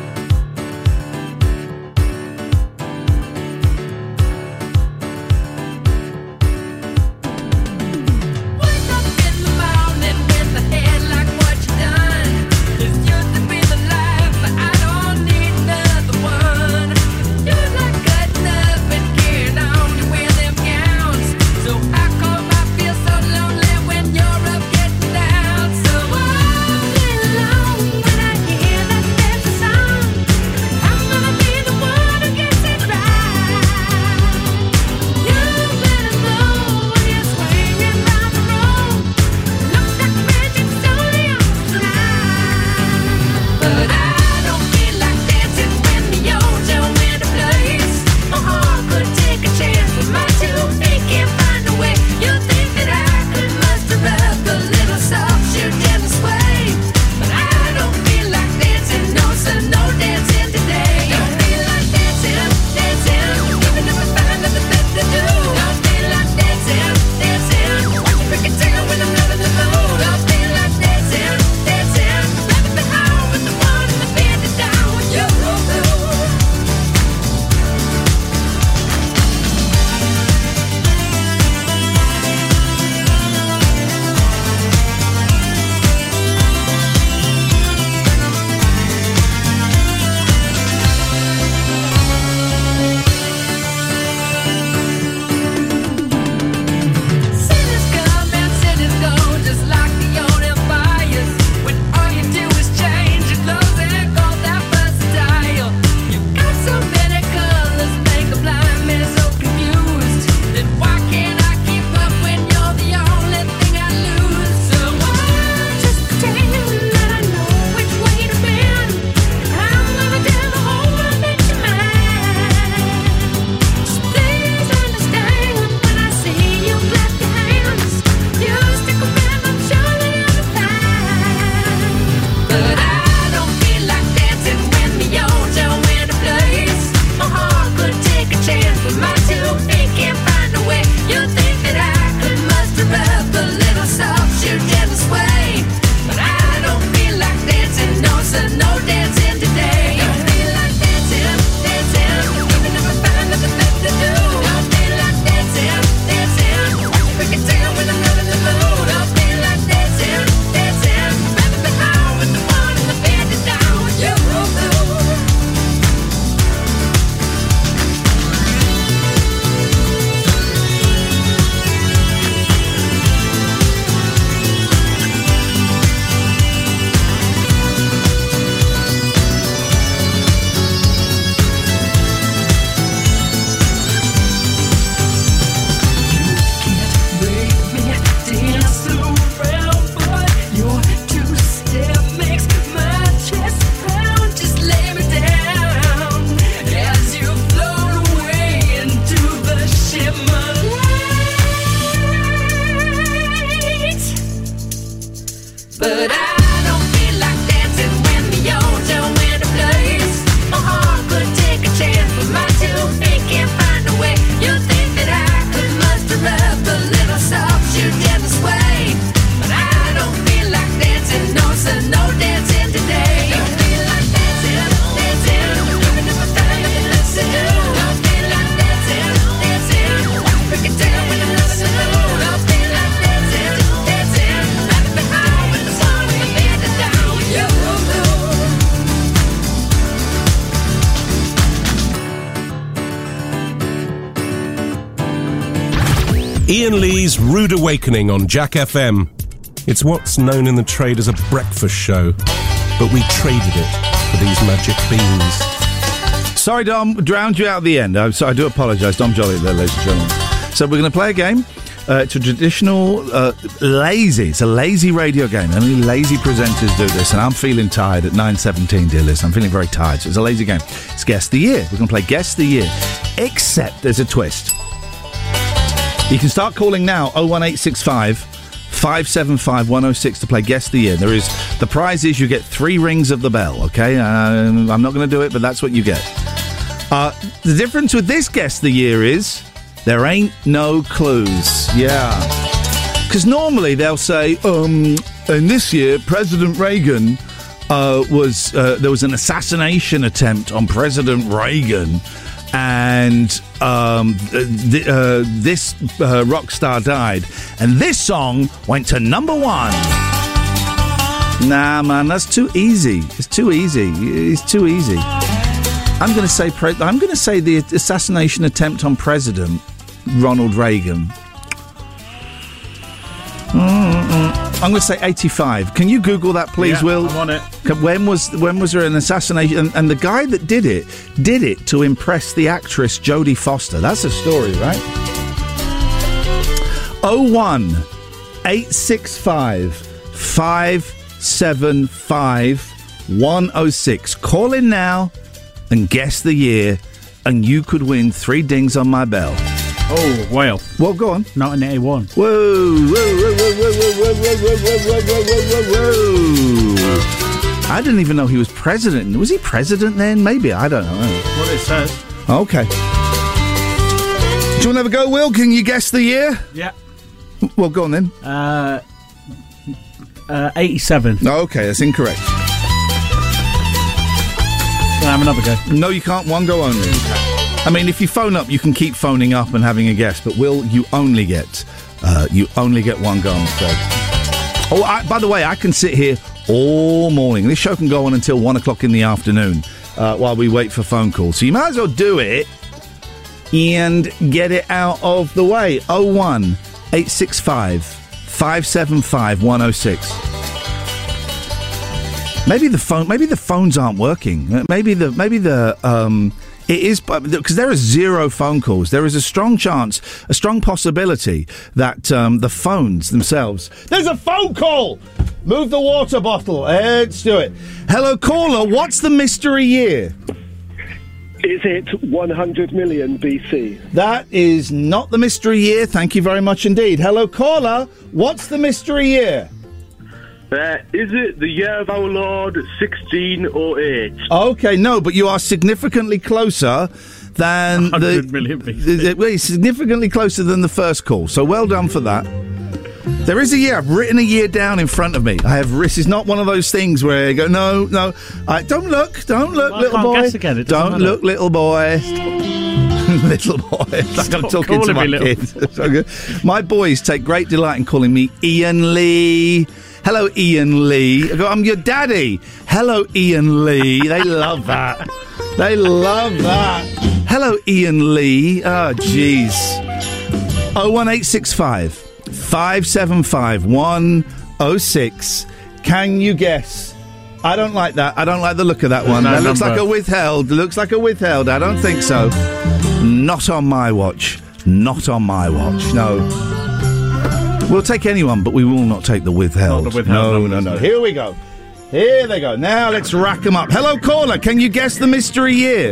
Awakening on Jack FM. It's what's known in the trade as a breakfast show, but we traded it for these magic beans. Sorry, Dom, drowned you out at the end. I'm so, I do apologise. Dom Joly there, ladies and gentlemen. So we're going to play a game. Uh, it's a traditional, uh, lazy. It's a lazy radio game. Only lazy presenters do this, and I'm feeling tired at 9.17, dear listeners. I'm feeling very tired, so it's a lazy game. It's Guess the Year. We're going to play Guess the Year, except there's a twist. You can start calling now 01865 575 106 to play Guess the Year. There is the prize is you get three rings of the bell. Okay, um, I'm not going to do it, but that's what you get. Uh, the difference with this Guess the Year is there ain't no clues. Yeah, because normally they'll say, um, and this year President Reagan uh, was uh, there was an assassination attempt on President Reagan, and um, th- uh, this uh, rock star died, and this song went to number one. Nah, man, that's too easy. It's too easy. It's too easy. I'm going to say pre- I'm going to say the assassination attempt on President Ronald Reagan. Mm-mm. I'm going to say 85. Can you Google that, please, Yeah, Will? I'm on it. When was when was there an assassination? And, and the guy that did it did it to impress the actress Jodie Foster. That's a story, right? 01 865 575 106. Call in now and guess the year, and you could win three dings on my bell. Oh, well. Well, go on. 1981. Whoa, whoa, whoa, I didn't even know he was president. Was he president then? Maybe. I don't know. What it says. Okay. Do you want to have a go, Will? Can you guess the year? Yeah. Well, go on then. Uh, uh, 87. Okay, that's incorrect. Can I have another go? No, you can't. One go only. I mean, if you phone up, you can keep phoning up and having a guess, but Will, you only get uh, you only get one go. Afraid. Oh, I, by the way, I can sit here all morning. This show can go on until one o'clock in the afternoon uh, while we wait for phone calls. So you might as well do it and get it out of the way. 01 865 575 106. Maybe the phone. Maybe the phones aren't working. Maybe the. Maybe the. Um, it is because there are zero phone calls. There is a strong chance, a strong possibility that um, the phones themselves. There's a phone call. Move the water bottle. Let's do it. Hello, caller. What's the mystery year? Is it 100 million BC? That is not the mystery year. Thank you very much indeed. Hello, caller. What's the mystery year? Uh, is it the year of our Lord 1608? Okay, no, but you are significantly closer than the, 100 million the- the- well, it's significantly closer than the first call. So well done for that. There is a year. I've written a year down in front of me. I have. This is not one of those things where you go, no, no. I don't look, don't look, Well, little boy. again, don't matter. look, little boy. little boy. It's like I'm talking to my. So. My boys take great delight in calling me Ian Lee. Hello, Ian Lee. I go, I'm your daddy. Hello, Ian Lee. They love that. They love that. Hello, Ian Lee. Oh, jeez. 01865 575 106. Can you guess? I don't like that. I don't like the look of that one. no that looks like a withheld. Looks like a withheld. I don't think so. Not on my watch. Not on my watch. No. We'll take anyone, but we will not take the withheld. Not the withheld no, no, no. no. Here we go. Here they go. Now let's rack them up. Hello, caller. Can you guess the mystery year?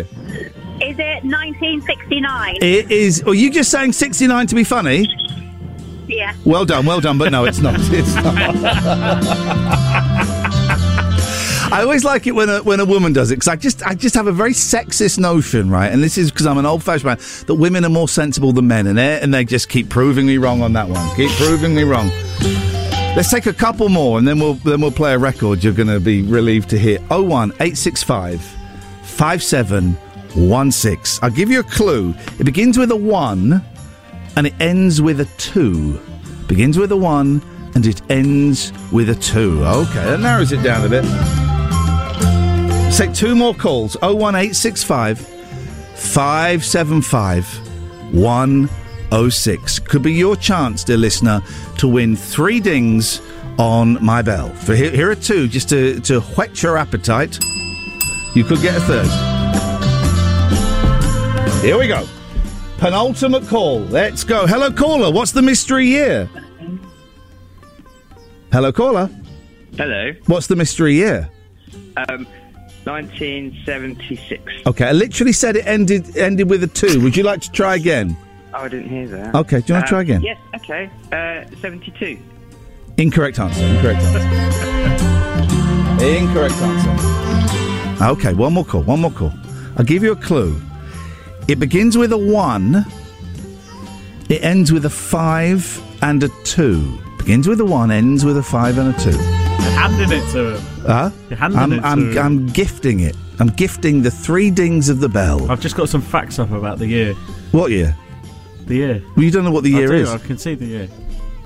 Is it 1969? It is. Are you just saying 69 to be funny? Yeah. Well done, well done, but no, it's not. It's not. I always like it when a, when a woman does it because I just I just have a very sexist notion, right? And this is because I'm an old fashioned man that women are more sensible than men, and they and they just keep proving me wrong on that one. Keep proving me wrong. Let's take a couple more, and then we'll then we'll play a record. You're going to be relieved to hear. 01 865 5716. I'll give you a clue. It begins with a one, and it ends with a two. Begins with a one, and it ends with a two. Okay, that narrows it down a bit. Let's take two more calls. 01865 575 106. Could be your chance, dear listener, to win three dings on my bell. For here, here are two, just to, to whet your appetite. You could get a third. Here we go. Penultimate call. Let's go. Hello, caller. What's the mystery year? Hello, caller. Hello. What's the mystery year? Um, 1976. Okay, I literally said it ended ended with a two. Would you like to try again? Oh, I didn't hear that. Okay, do you wanna try again? Yes, okay. Uh, 72. Incorrect answer. Incorrect answer. Incorrect answer. Okay, one more call. One more call. I'll give you a clue. It begins with a one. It ends with a five and a two. Begins with a one, ends with a five and a two. You're handing it to him. Huh? You're handing I'm, it to I'm, him. I'm gifting it. I'm gifting the three dings of the bell. I've just got some facts up about the year. What year? The year. Well, you don't know what the I year do, is. I can see the year.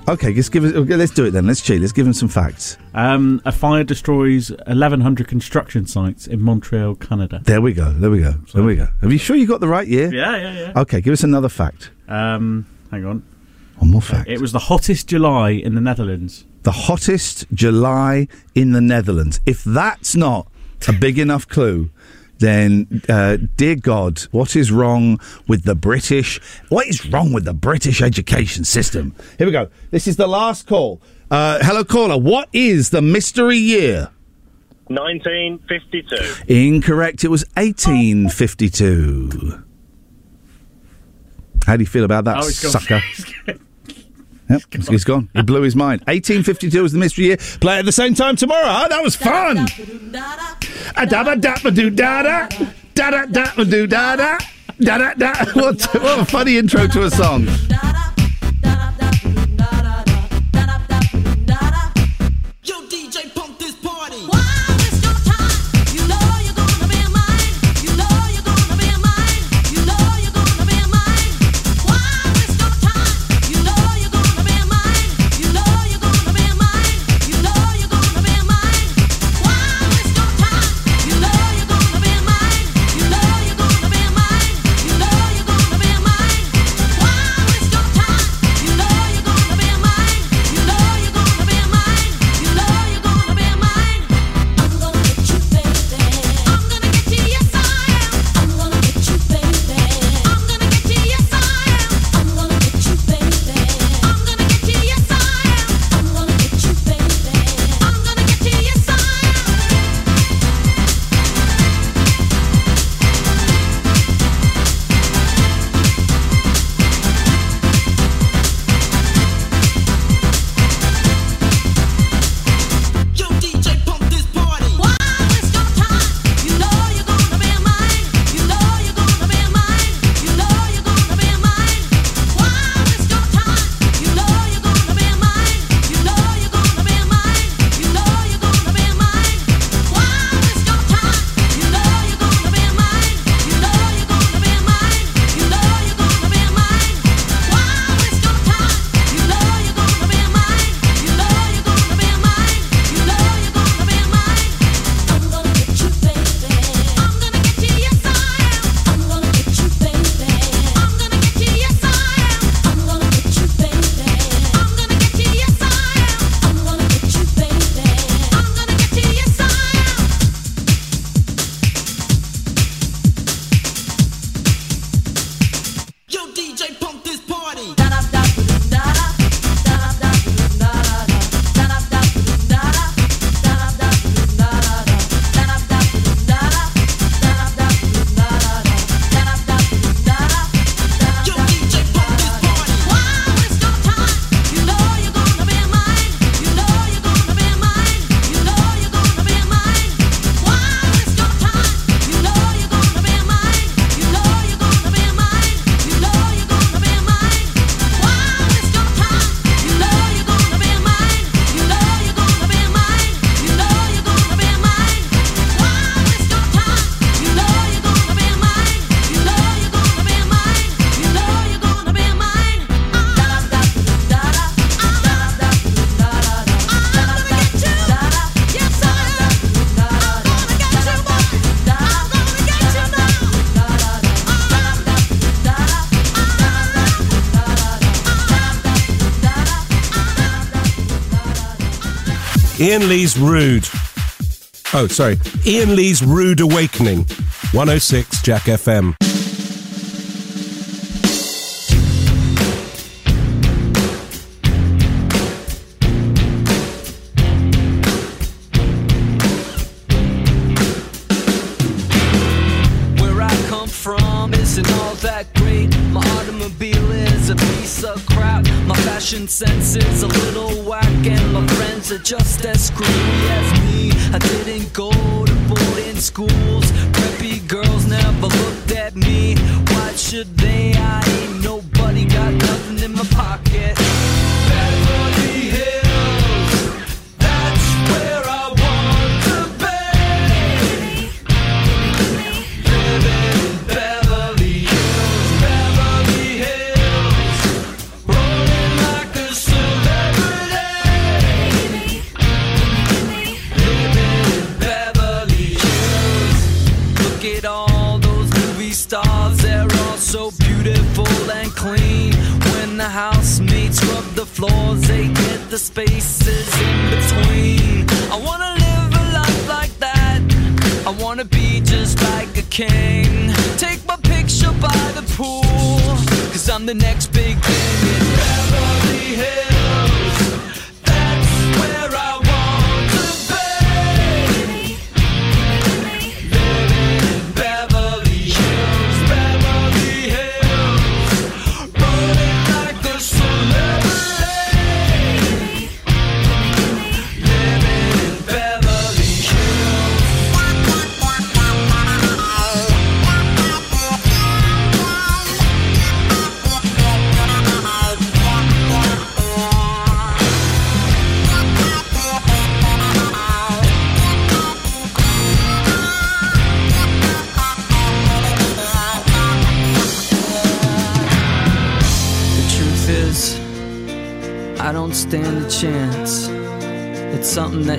Okay, just give us. Okay, let's do it then. Let's cheat. Let's give them some facts. Um, a fire destroys 1,100 construction sites in Montreal, Canada. There we go. There we go. There we go. Are you sure you got the right year? Yeah, yeah, yeah. Okay, give us another fact. Um, hang on. One more fact. It was the hottest July in the Netherlands. The hottest July in the Netherlands. If that's not a big enough clue, then, uh, dear God, what is wrong with the British? What is wrong with the British education system? Here we go. This is the last call. Uh, hello, caller. What is the mystery year? 1952. Incorrect. It was 1852. How do you feel about that, Oh, sucker? Yep, he's, gone. He blew his mind. 1852 was the mystery year. Play at the same time tomorrow. Oh, that was fun. A da ba da ba do da da da da da ba do da da da da da. What, what a funny intro to a song. Ian Lee's Rude. Oh, sorry. Ian Lee's Rude Awakening. 106 Jack FM. Where I come from isn't all that great. My automobile is a piece of crap. Fashion sense is a little whack, and my friends are just as screwy as me. I didn't go to boarding schools. Preppy girls never looked at me. Why should they? I ain't nobody, got nothing in my pocket. Spaces in between. I wanna live a life like that. I wanna be just like a king. Take my picture by the pool. Cause I'm the next big thing in Beverly Hills.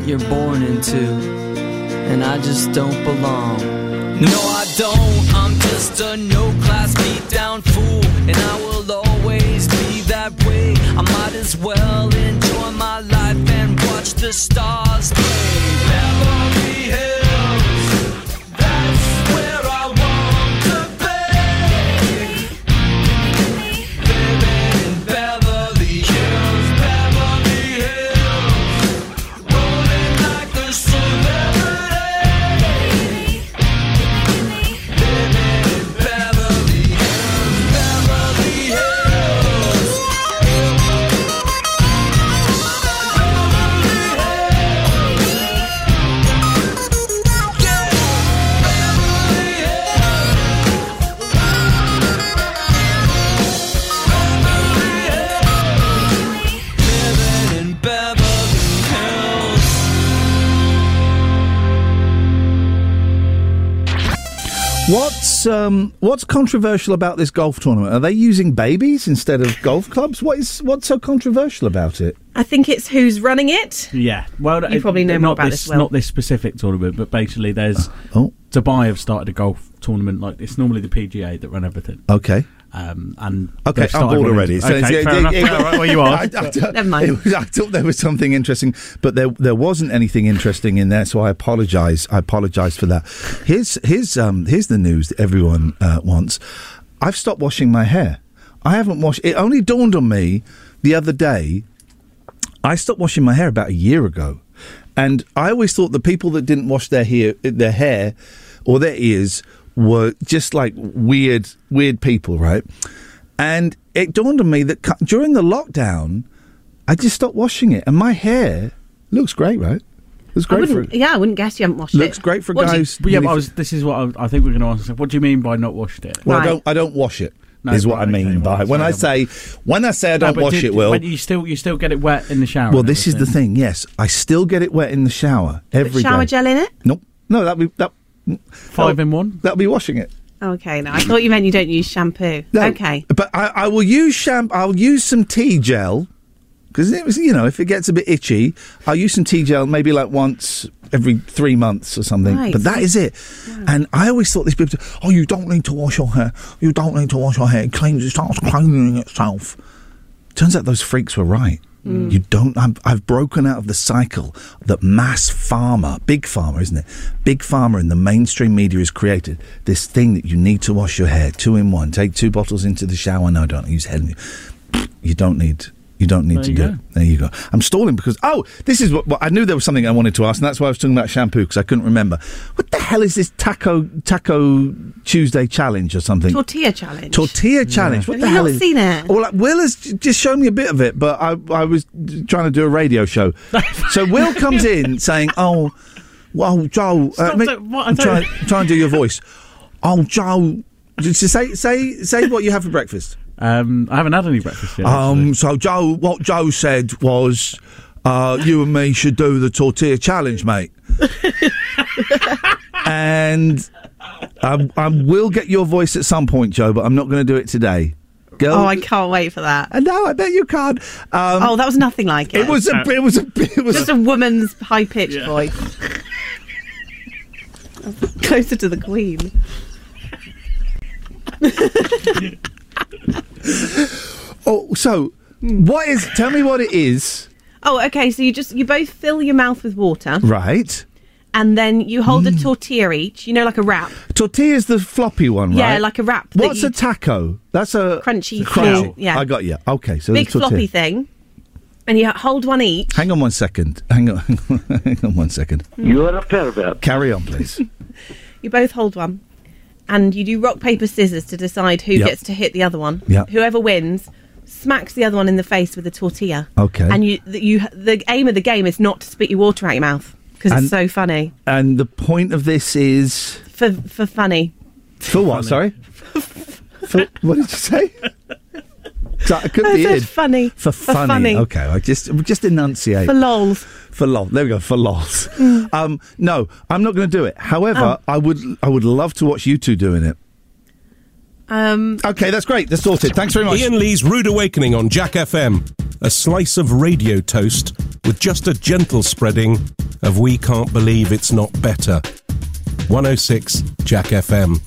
You're born into, and I just don't belong. No, I don't. I'm just a no class beat down fool, and I will always be that way. I might as well enjoy my life and watch the stars What's um, what's controversial about this golf tournament? Are they using babies instead of golf clubs? What is what's so controversial about it? I think it's who's running it. Yeah, well, You it- probably know not more about this, this, Will. Not this specific tournament, but basically, there's oh. Dubai have started a golf tournament. Like it's normally the PGA that run everything. Okay. Um, and Okay, they've I'm started bored already. So Okay, it's- fair yeah, enough. yeah, Yeah, right where you are. I, I, I, Never mind. was- I thought there was something interesting, but there there wasn't anything interesting in there. So I apologise. I apologise for that. Here's here's um here's the news that everyone uh, wants. I've stopped washing my hair. I haven't washed. It only dawned on me the other day. I stopped washing my hair about a year ago, and I always thought the people that didn't wash their hair, their hair, or their ears were just like weird, weird people, right? And it dawned on me that cu- during the lockdown, I just stopped washing it, and my hair looks great, right? Looks I great for wouldn't, yeah, I wouldn't guess you haven't washed it. Looks it. great for What do you- guys. But yeah, but I was, this is what I, I think we're going to ask. What do you mean by not washed it? Well, I don't. I don't wash it. No, is what I right, mean okay, by well, when I sorry, say when I say I No, don't but wash did- it. Will but you still you still get it wet in the shower. well, and this is the everything. thing. Yes, I still get it wet in the shower every day. shower gel in it? Nope. No, that'd be that. Five oh. in one. That'll be washing it. Okay, no, I thought you meant you don't use shampoo. No, Okay. But I, I will use shampoo. I'll use some T/Gel because it was, you know, if it gets a bit itchy, I'll use some T/Gel maybe like once every three months or something. Right. But that is it. And I always thought these people, say, oh, you don't need to wash your hair. You don't need to wash your hair. It cleans. It starts cleaning itself. Turns out those freaks were right. Mm. You don't. I'm, I've broken out of the cycle that mass pharma, big pharma, isn't it? Big pharma in the mainstream media has created this thing that you need to wash your hair two in one. Take two bottles into the shower. No, don't use head. You don't need. You don't need There to do go. it. There you go. I'm stalling because oh, this is what, what I knew there was something I wanted to ask, and that's why I was talking about shampoo because I couldn't remember. What the hell is this taco taco Tuesday challenge or something? Tortilla challenge. Tortilla challenge. What Have the you hell not is? seen it? Well, like, Will has just shown me a bit of it, but I I was trying to do a radio show. so Will comes in saying, "Oh, well, Joe, uh, Stop me- what? I I'm don't- trying try and do your voice. Oh, Joe, just say say say what you have for breakfast. Um, I haven't had any breakfast yet. Um, so Joe, what Joe said was, uh, you and me should do the tortilla challenge, mate. and I, I will get your voice at some point, Joe, but I'm not going to do it today. Girl, Oh, I can't wait for that. I know. I bet you can't. Um, oh, that was nothing like it. it was a, it was a, it was just a woman's high pitched voice. Closer to the Queen. Oh, so what is? Tell me what it is. Oh, okay. So you just you both fill your mouth with water, Right. and then you hold Mm. a tortilla each. You know, like a wrap. Tortilla's the floppy one, right? Yeah, like a wrap. that What's you- a taco? That's a Crunchy, Crunchy. yeah. I got you. Okay, so big the tortilla. floppy thing? And you hold one each. Hang on one second. Hang on. Hang on one second. You are a pervert. Carry on, please. You both hold one, and you do rock paper scissors to decide who Yep. gets to hit the other one. Yep. Whoever wins smacks the other one in the face with a tortilla. Okay. And you, the, you, the aim of the game is not to spit your water out your mouth because And- it's so funny. And the point of this is For for funny. for what? Sorry. for, what did you say? So, it could I be said it. funny. For For funny. funny. Okay, I just just enunciate. For lols. For lols. There we go. For lols. Mm. Um, no, I'm not going to do it. However, Oh. I would I would love to watch you two doing it. Um, Okay, that's great. That's sorted. Thanks very much. Ian Lee's Rude Awakening on Jack FM. A slice of radio toast with just a gentle spreading of We Can't Believe It's Not Better. 106 Jack FM.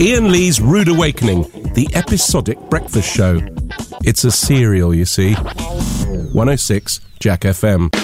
Ian Lee's Rude Awakening, the episodic breakfast show. It's a serial, you see. 106 Jack FM.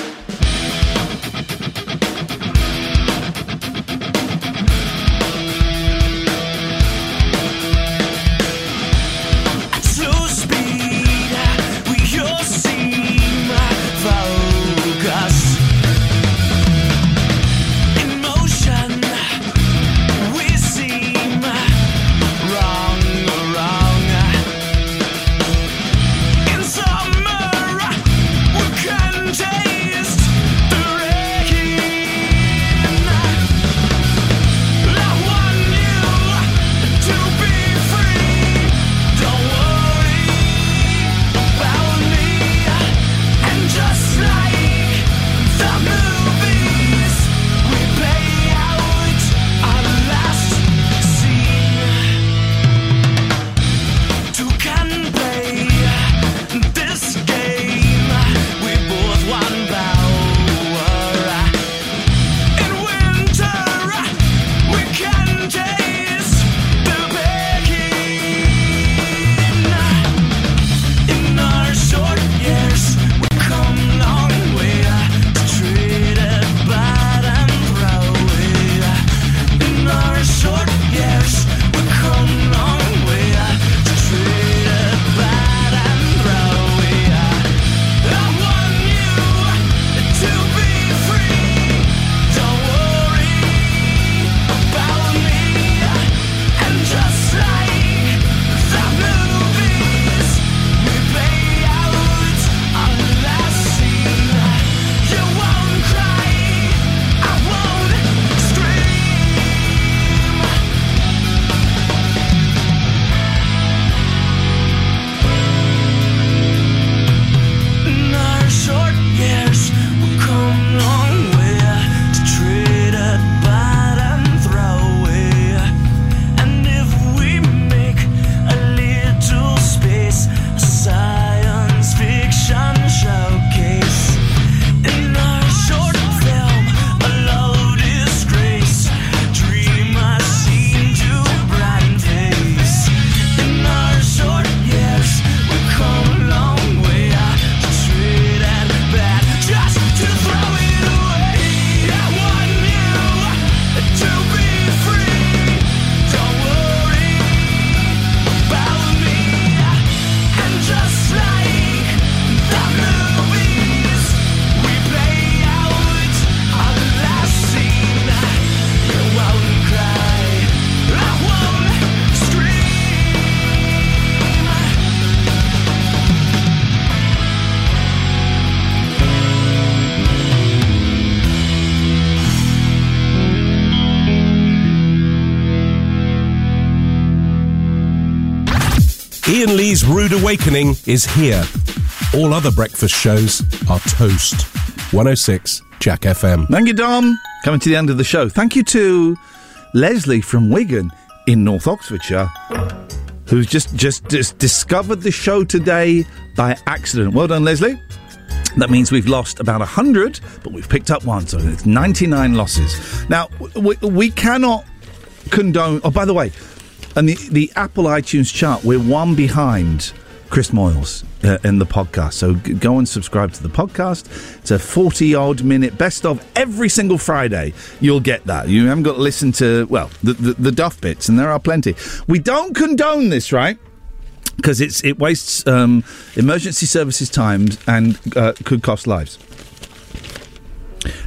Awakening is here. All other breakfast shows are toast. 106 Jack FM. Thank you, Dom. Coming to the end of the show. Thank you to Leslie from Wigan in North Oxfordshire, who's just just, just discovered the show today by accident. Well done, Leslie. That means we've lost about 100, but we've picked up one, so it's 99 losses. Now, we, we cannot condone. Oh, by the way, and the, the Apple iTunes chart, we're one behind Chris Moyles uh, in the podcast. So go and subscribe to the podcast. It's a 40 odd minute best of every single Friday. You'll get that. You haven't got to listen to, well, the, the, the duff bits, and there are plenty. We don't condone this, right? Because it's it wastes um, emergency services time and uh, could cost lives.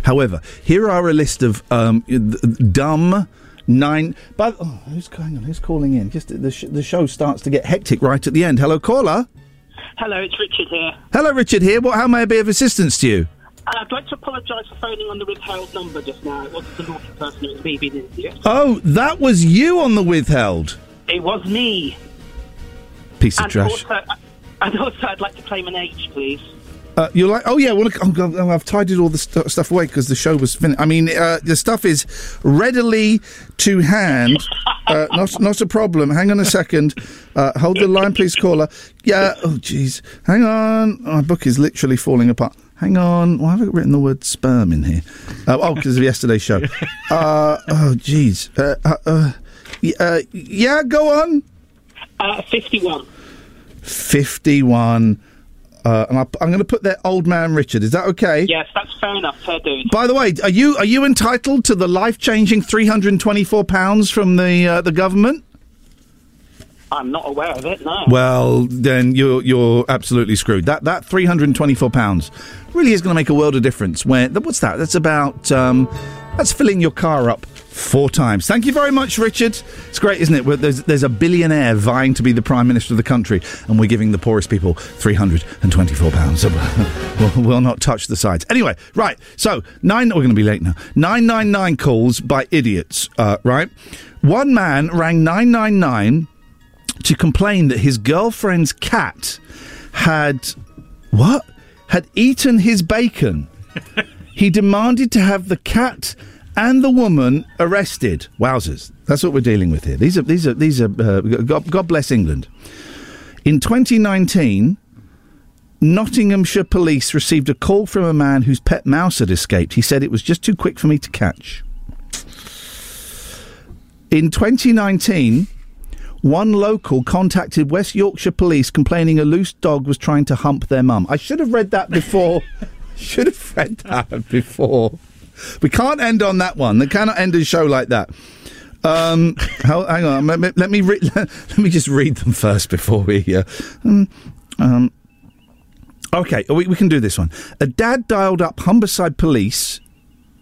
However, here are a list of um, dumb nine. But oh, who's going on? Who's calling in? Just the sh- the show starts to get hectic right at the end. Hello, caller. Hello, it's Richard here. Hello, Richard. Here. What? How may I be of assistance to you? Uh, I'd like to apologise for phoning on the withheld number just now. It wasn't the naughty person, it was me being an idiot. Oh, that was you on the withheld. It was me. Piece of and trash. Also, uh, and also, I'd like to claim an age, please. Uh, you're like, oh yeah, well, oh, God, oh, I've tidied all the st- stuff away because the show was finished. I mean, uh, the stuff is readily to hand. Uh, not, not a problem. Hang on a second. Uh, hold the line, please, caller. Yeah. Oh, jeez. Hang on. My book is literally falling apart. Hang on. Why have I written the word sperm in here? Uh, oh, because of yesterday's show. Uh, oh, jeez. Uh, uh, uh, Uh, yeah, go on. Uh, 51. 51. Uh, and I, I'm going to put there old man Richard. Is that okay? Yes, that's fair enough. Fair dude. By the way, are you are you entitled to the life changing three hundred and twenty four pounds from the uh, the government? I'm not aware of it, no. Well, then you're you're absolutely screwed. That that three hundred and twenty four pounds really is going to make a world of difference. Where what's that? That's about um, that's filling your car up four times. Thank you very much, Richard. It's great, isn't it? There's there's a billionaire vying to be the prime minister of the country, and we're giving the poorest people three hundred and twenty four pounds. So we'll, we'll not touch the sides. Anyway, right. So nine. We're going to be late now. Nine nine nine calls by idiots. Uh, right. One man rang nine nine nine to complain that his girlfriend's cat had what had eaten his bacon. he demanded to have the cat and the woman arrested. Wowzers! That's what we're dealing with here. These are these are these are. Uh, God, God bless England. In 2019. Nottinghamshire police received a call from a man whose pet mouse had escaped. He said it was just too quick for me to catch. In 2019, one local contacted West Yorkshire police complaining a loose dog was trying to hump their mum. I should have read that before. should have read that before. We can't end on that one. They cannot end a show like that. Um, how, hang on. Let me let me, re- let me just read them first before we. Uh, um, um, okay, we, we can do this one. A dad dialed up Humberside Police,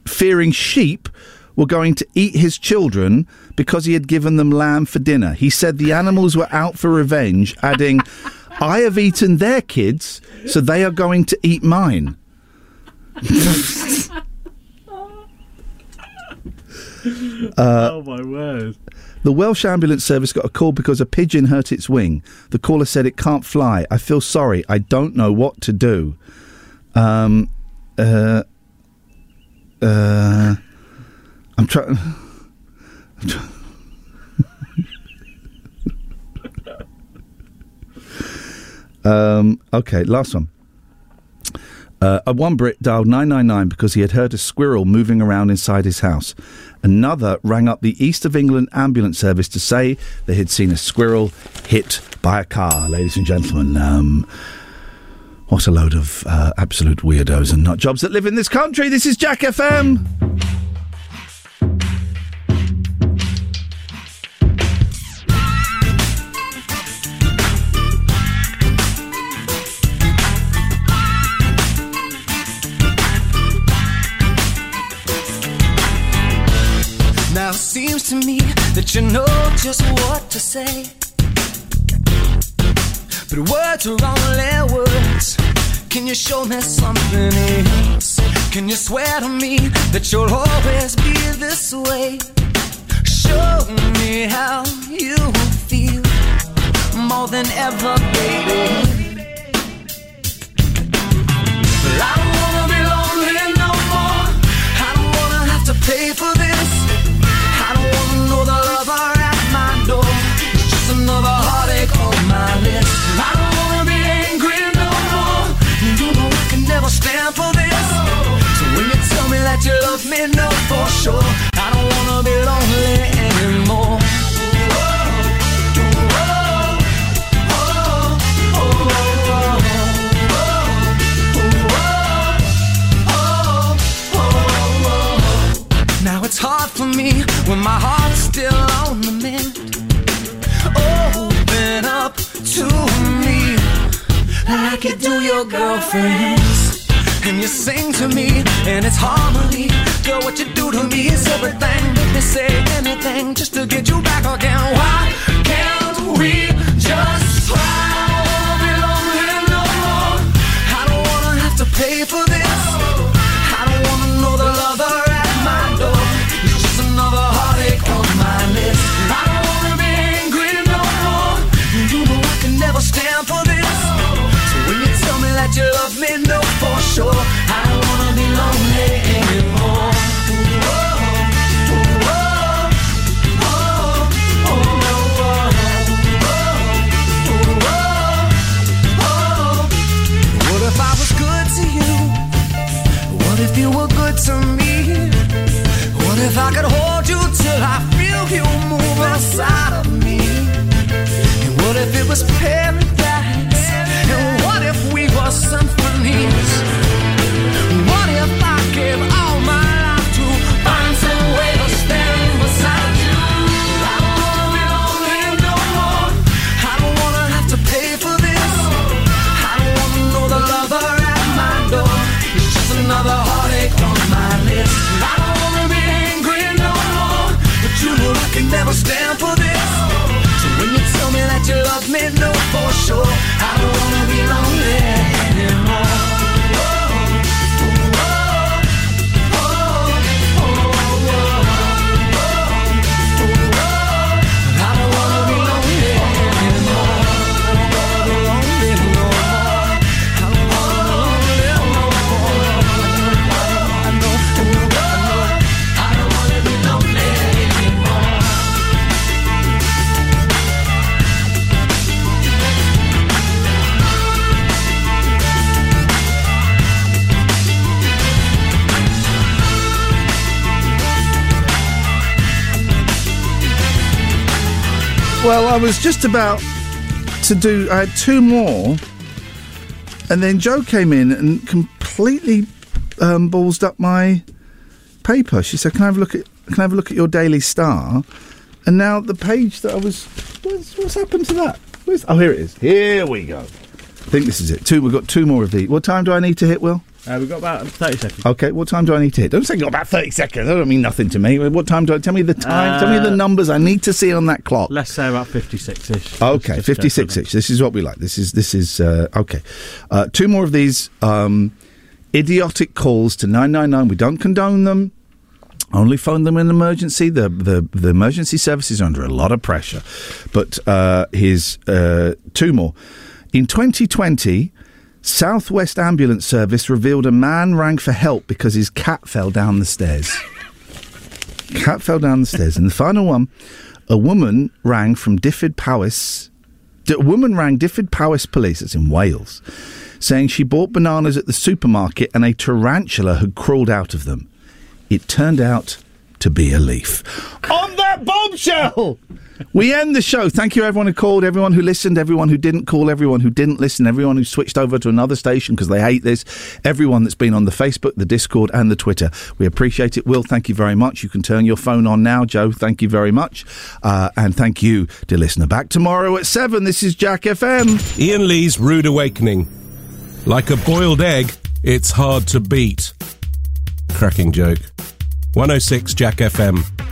fearing sheep were going to eat his children because he had given them lamb for dinner. He said the animals were out for revenge, adding, "I have eaten their kids, so they are going to eat mine." Uh, oh my word! The Welsh ambulance service got a call because a pigeon hurt its wing. The caller said it can't fly. I feel sorry. I don't know what to do. Um, uh, uh, I'm trying. um, okay, last one. Uh, a one Brit dialed 999 because he had heard a squirrel moving around inside his house. Another rang up the East of England ambulance service to say they had seen a squirrel hit by a car. Ladies and gentlemen, um, what a load of uh, absolute weirdos and nut jobs that live in this country. This is Jack FM. To me that you know just what to say. But words are only words. Can you show me something else? Can you swear to me that you'll always be this way? Show me how you feel more than ever, baby. I don't wanna be lonely no more. I don't wanna have to pay for you love me, know for sure. I don't wanna be lonely anymore. Now it's hard for me when my heart's still on the mend. Open up to me like you do your girlfriends. And you sing to me, and it's harmony. What to me is everything. Me say anything just to get you back again. Why side Well, I was just about to do. I had two more, and then Joe came in and completely um, ballsed up my paper. She said, "Can I have a look at? Can I have a look at your Daily Star?" And now the page that I was. What's, what's happened to that? Where's, oh, here it is. Here we go. I think this is it. Two. We've got two more of these. What time do I need to hit, Will? Uh, we've got about 30 seconds. Okay, what time do I need to hit? Don't say got about 30 seconds. That don't mean nothing to me. What time do I... Tell me the time. tell me the Uh, numbers I need to see on that clock. Let's say about 56-ish. Okay, Just- just 56 inch. This is what we like. This is... This is... Uh, okay. Uh, two more of these um, idiotic calls to 999. We don't condone them. Only phone them in emergency. The, the the emergency services are under a lot of pressure. But uh, here's uh, two more. In 2020, Southwest Ambulance Service revealed a man rang for help because his cat fell down the stairs. cat fell down the stairs. And the final one, a woman rang from Dyfed Powys. A woman rang Dyfed Powys Police, it's in Wales, saying she bought bananas at the supermarket and a tarantula had crawled out of them. It turned out to be a leaf. On that bombshell! We end the show. Thank you, everyone who called, everyone who listened, everyone who didn't call, everyone who didn't listen, everyone who switched over to another station because they hate this, everyone that's been on the Facebook, the Discord, and the Twitter. We appreciate it. Will, thank you very much. You can turn your phone on now. Joe, thank you very much. Uh, and thank you, dear listener. Back tomorrow at 7. This is Jack FM. Ian Lee's Rude Awakening. Like a boiled egg, it's hard to beat. Cracking joke. 106 Jack FM.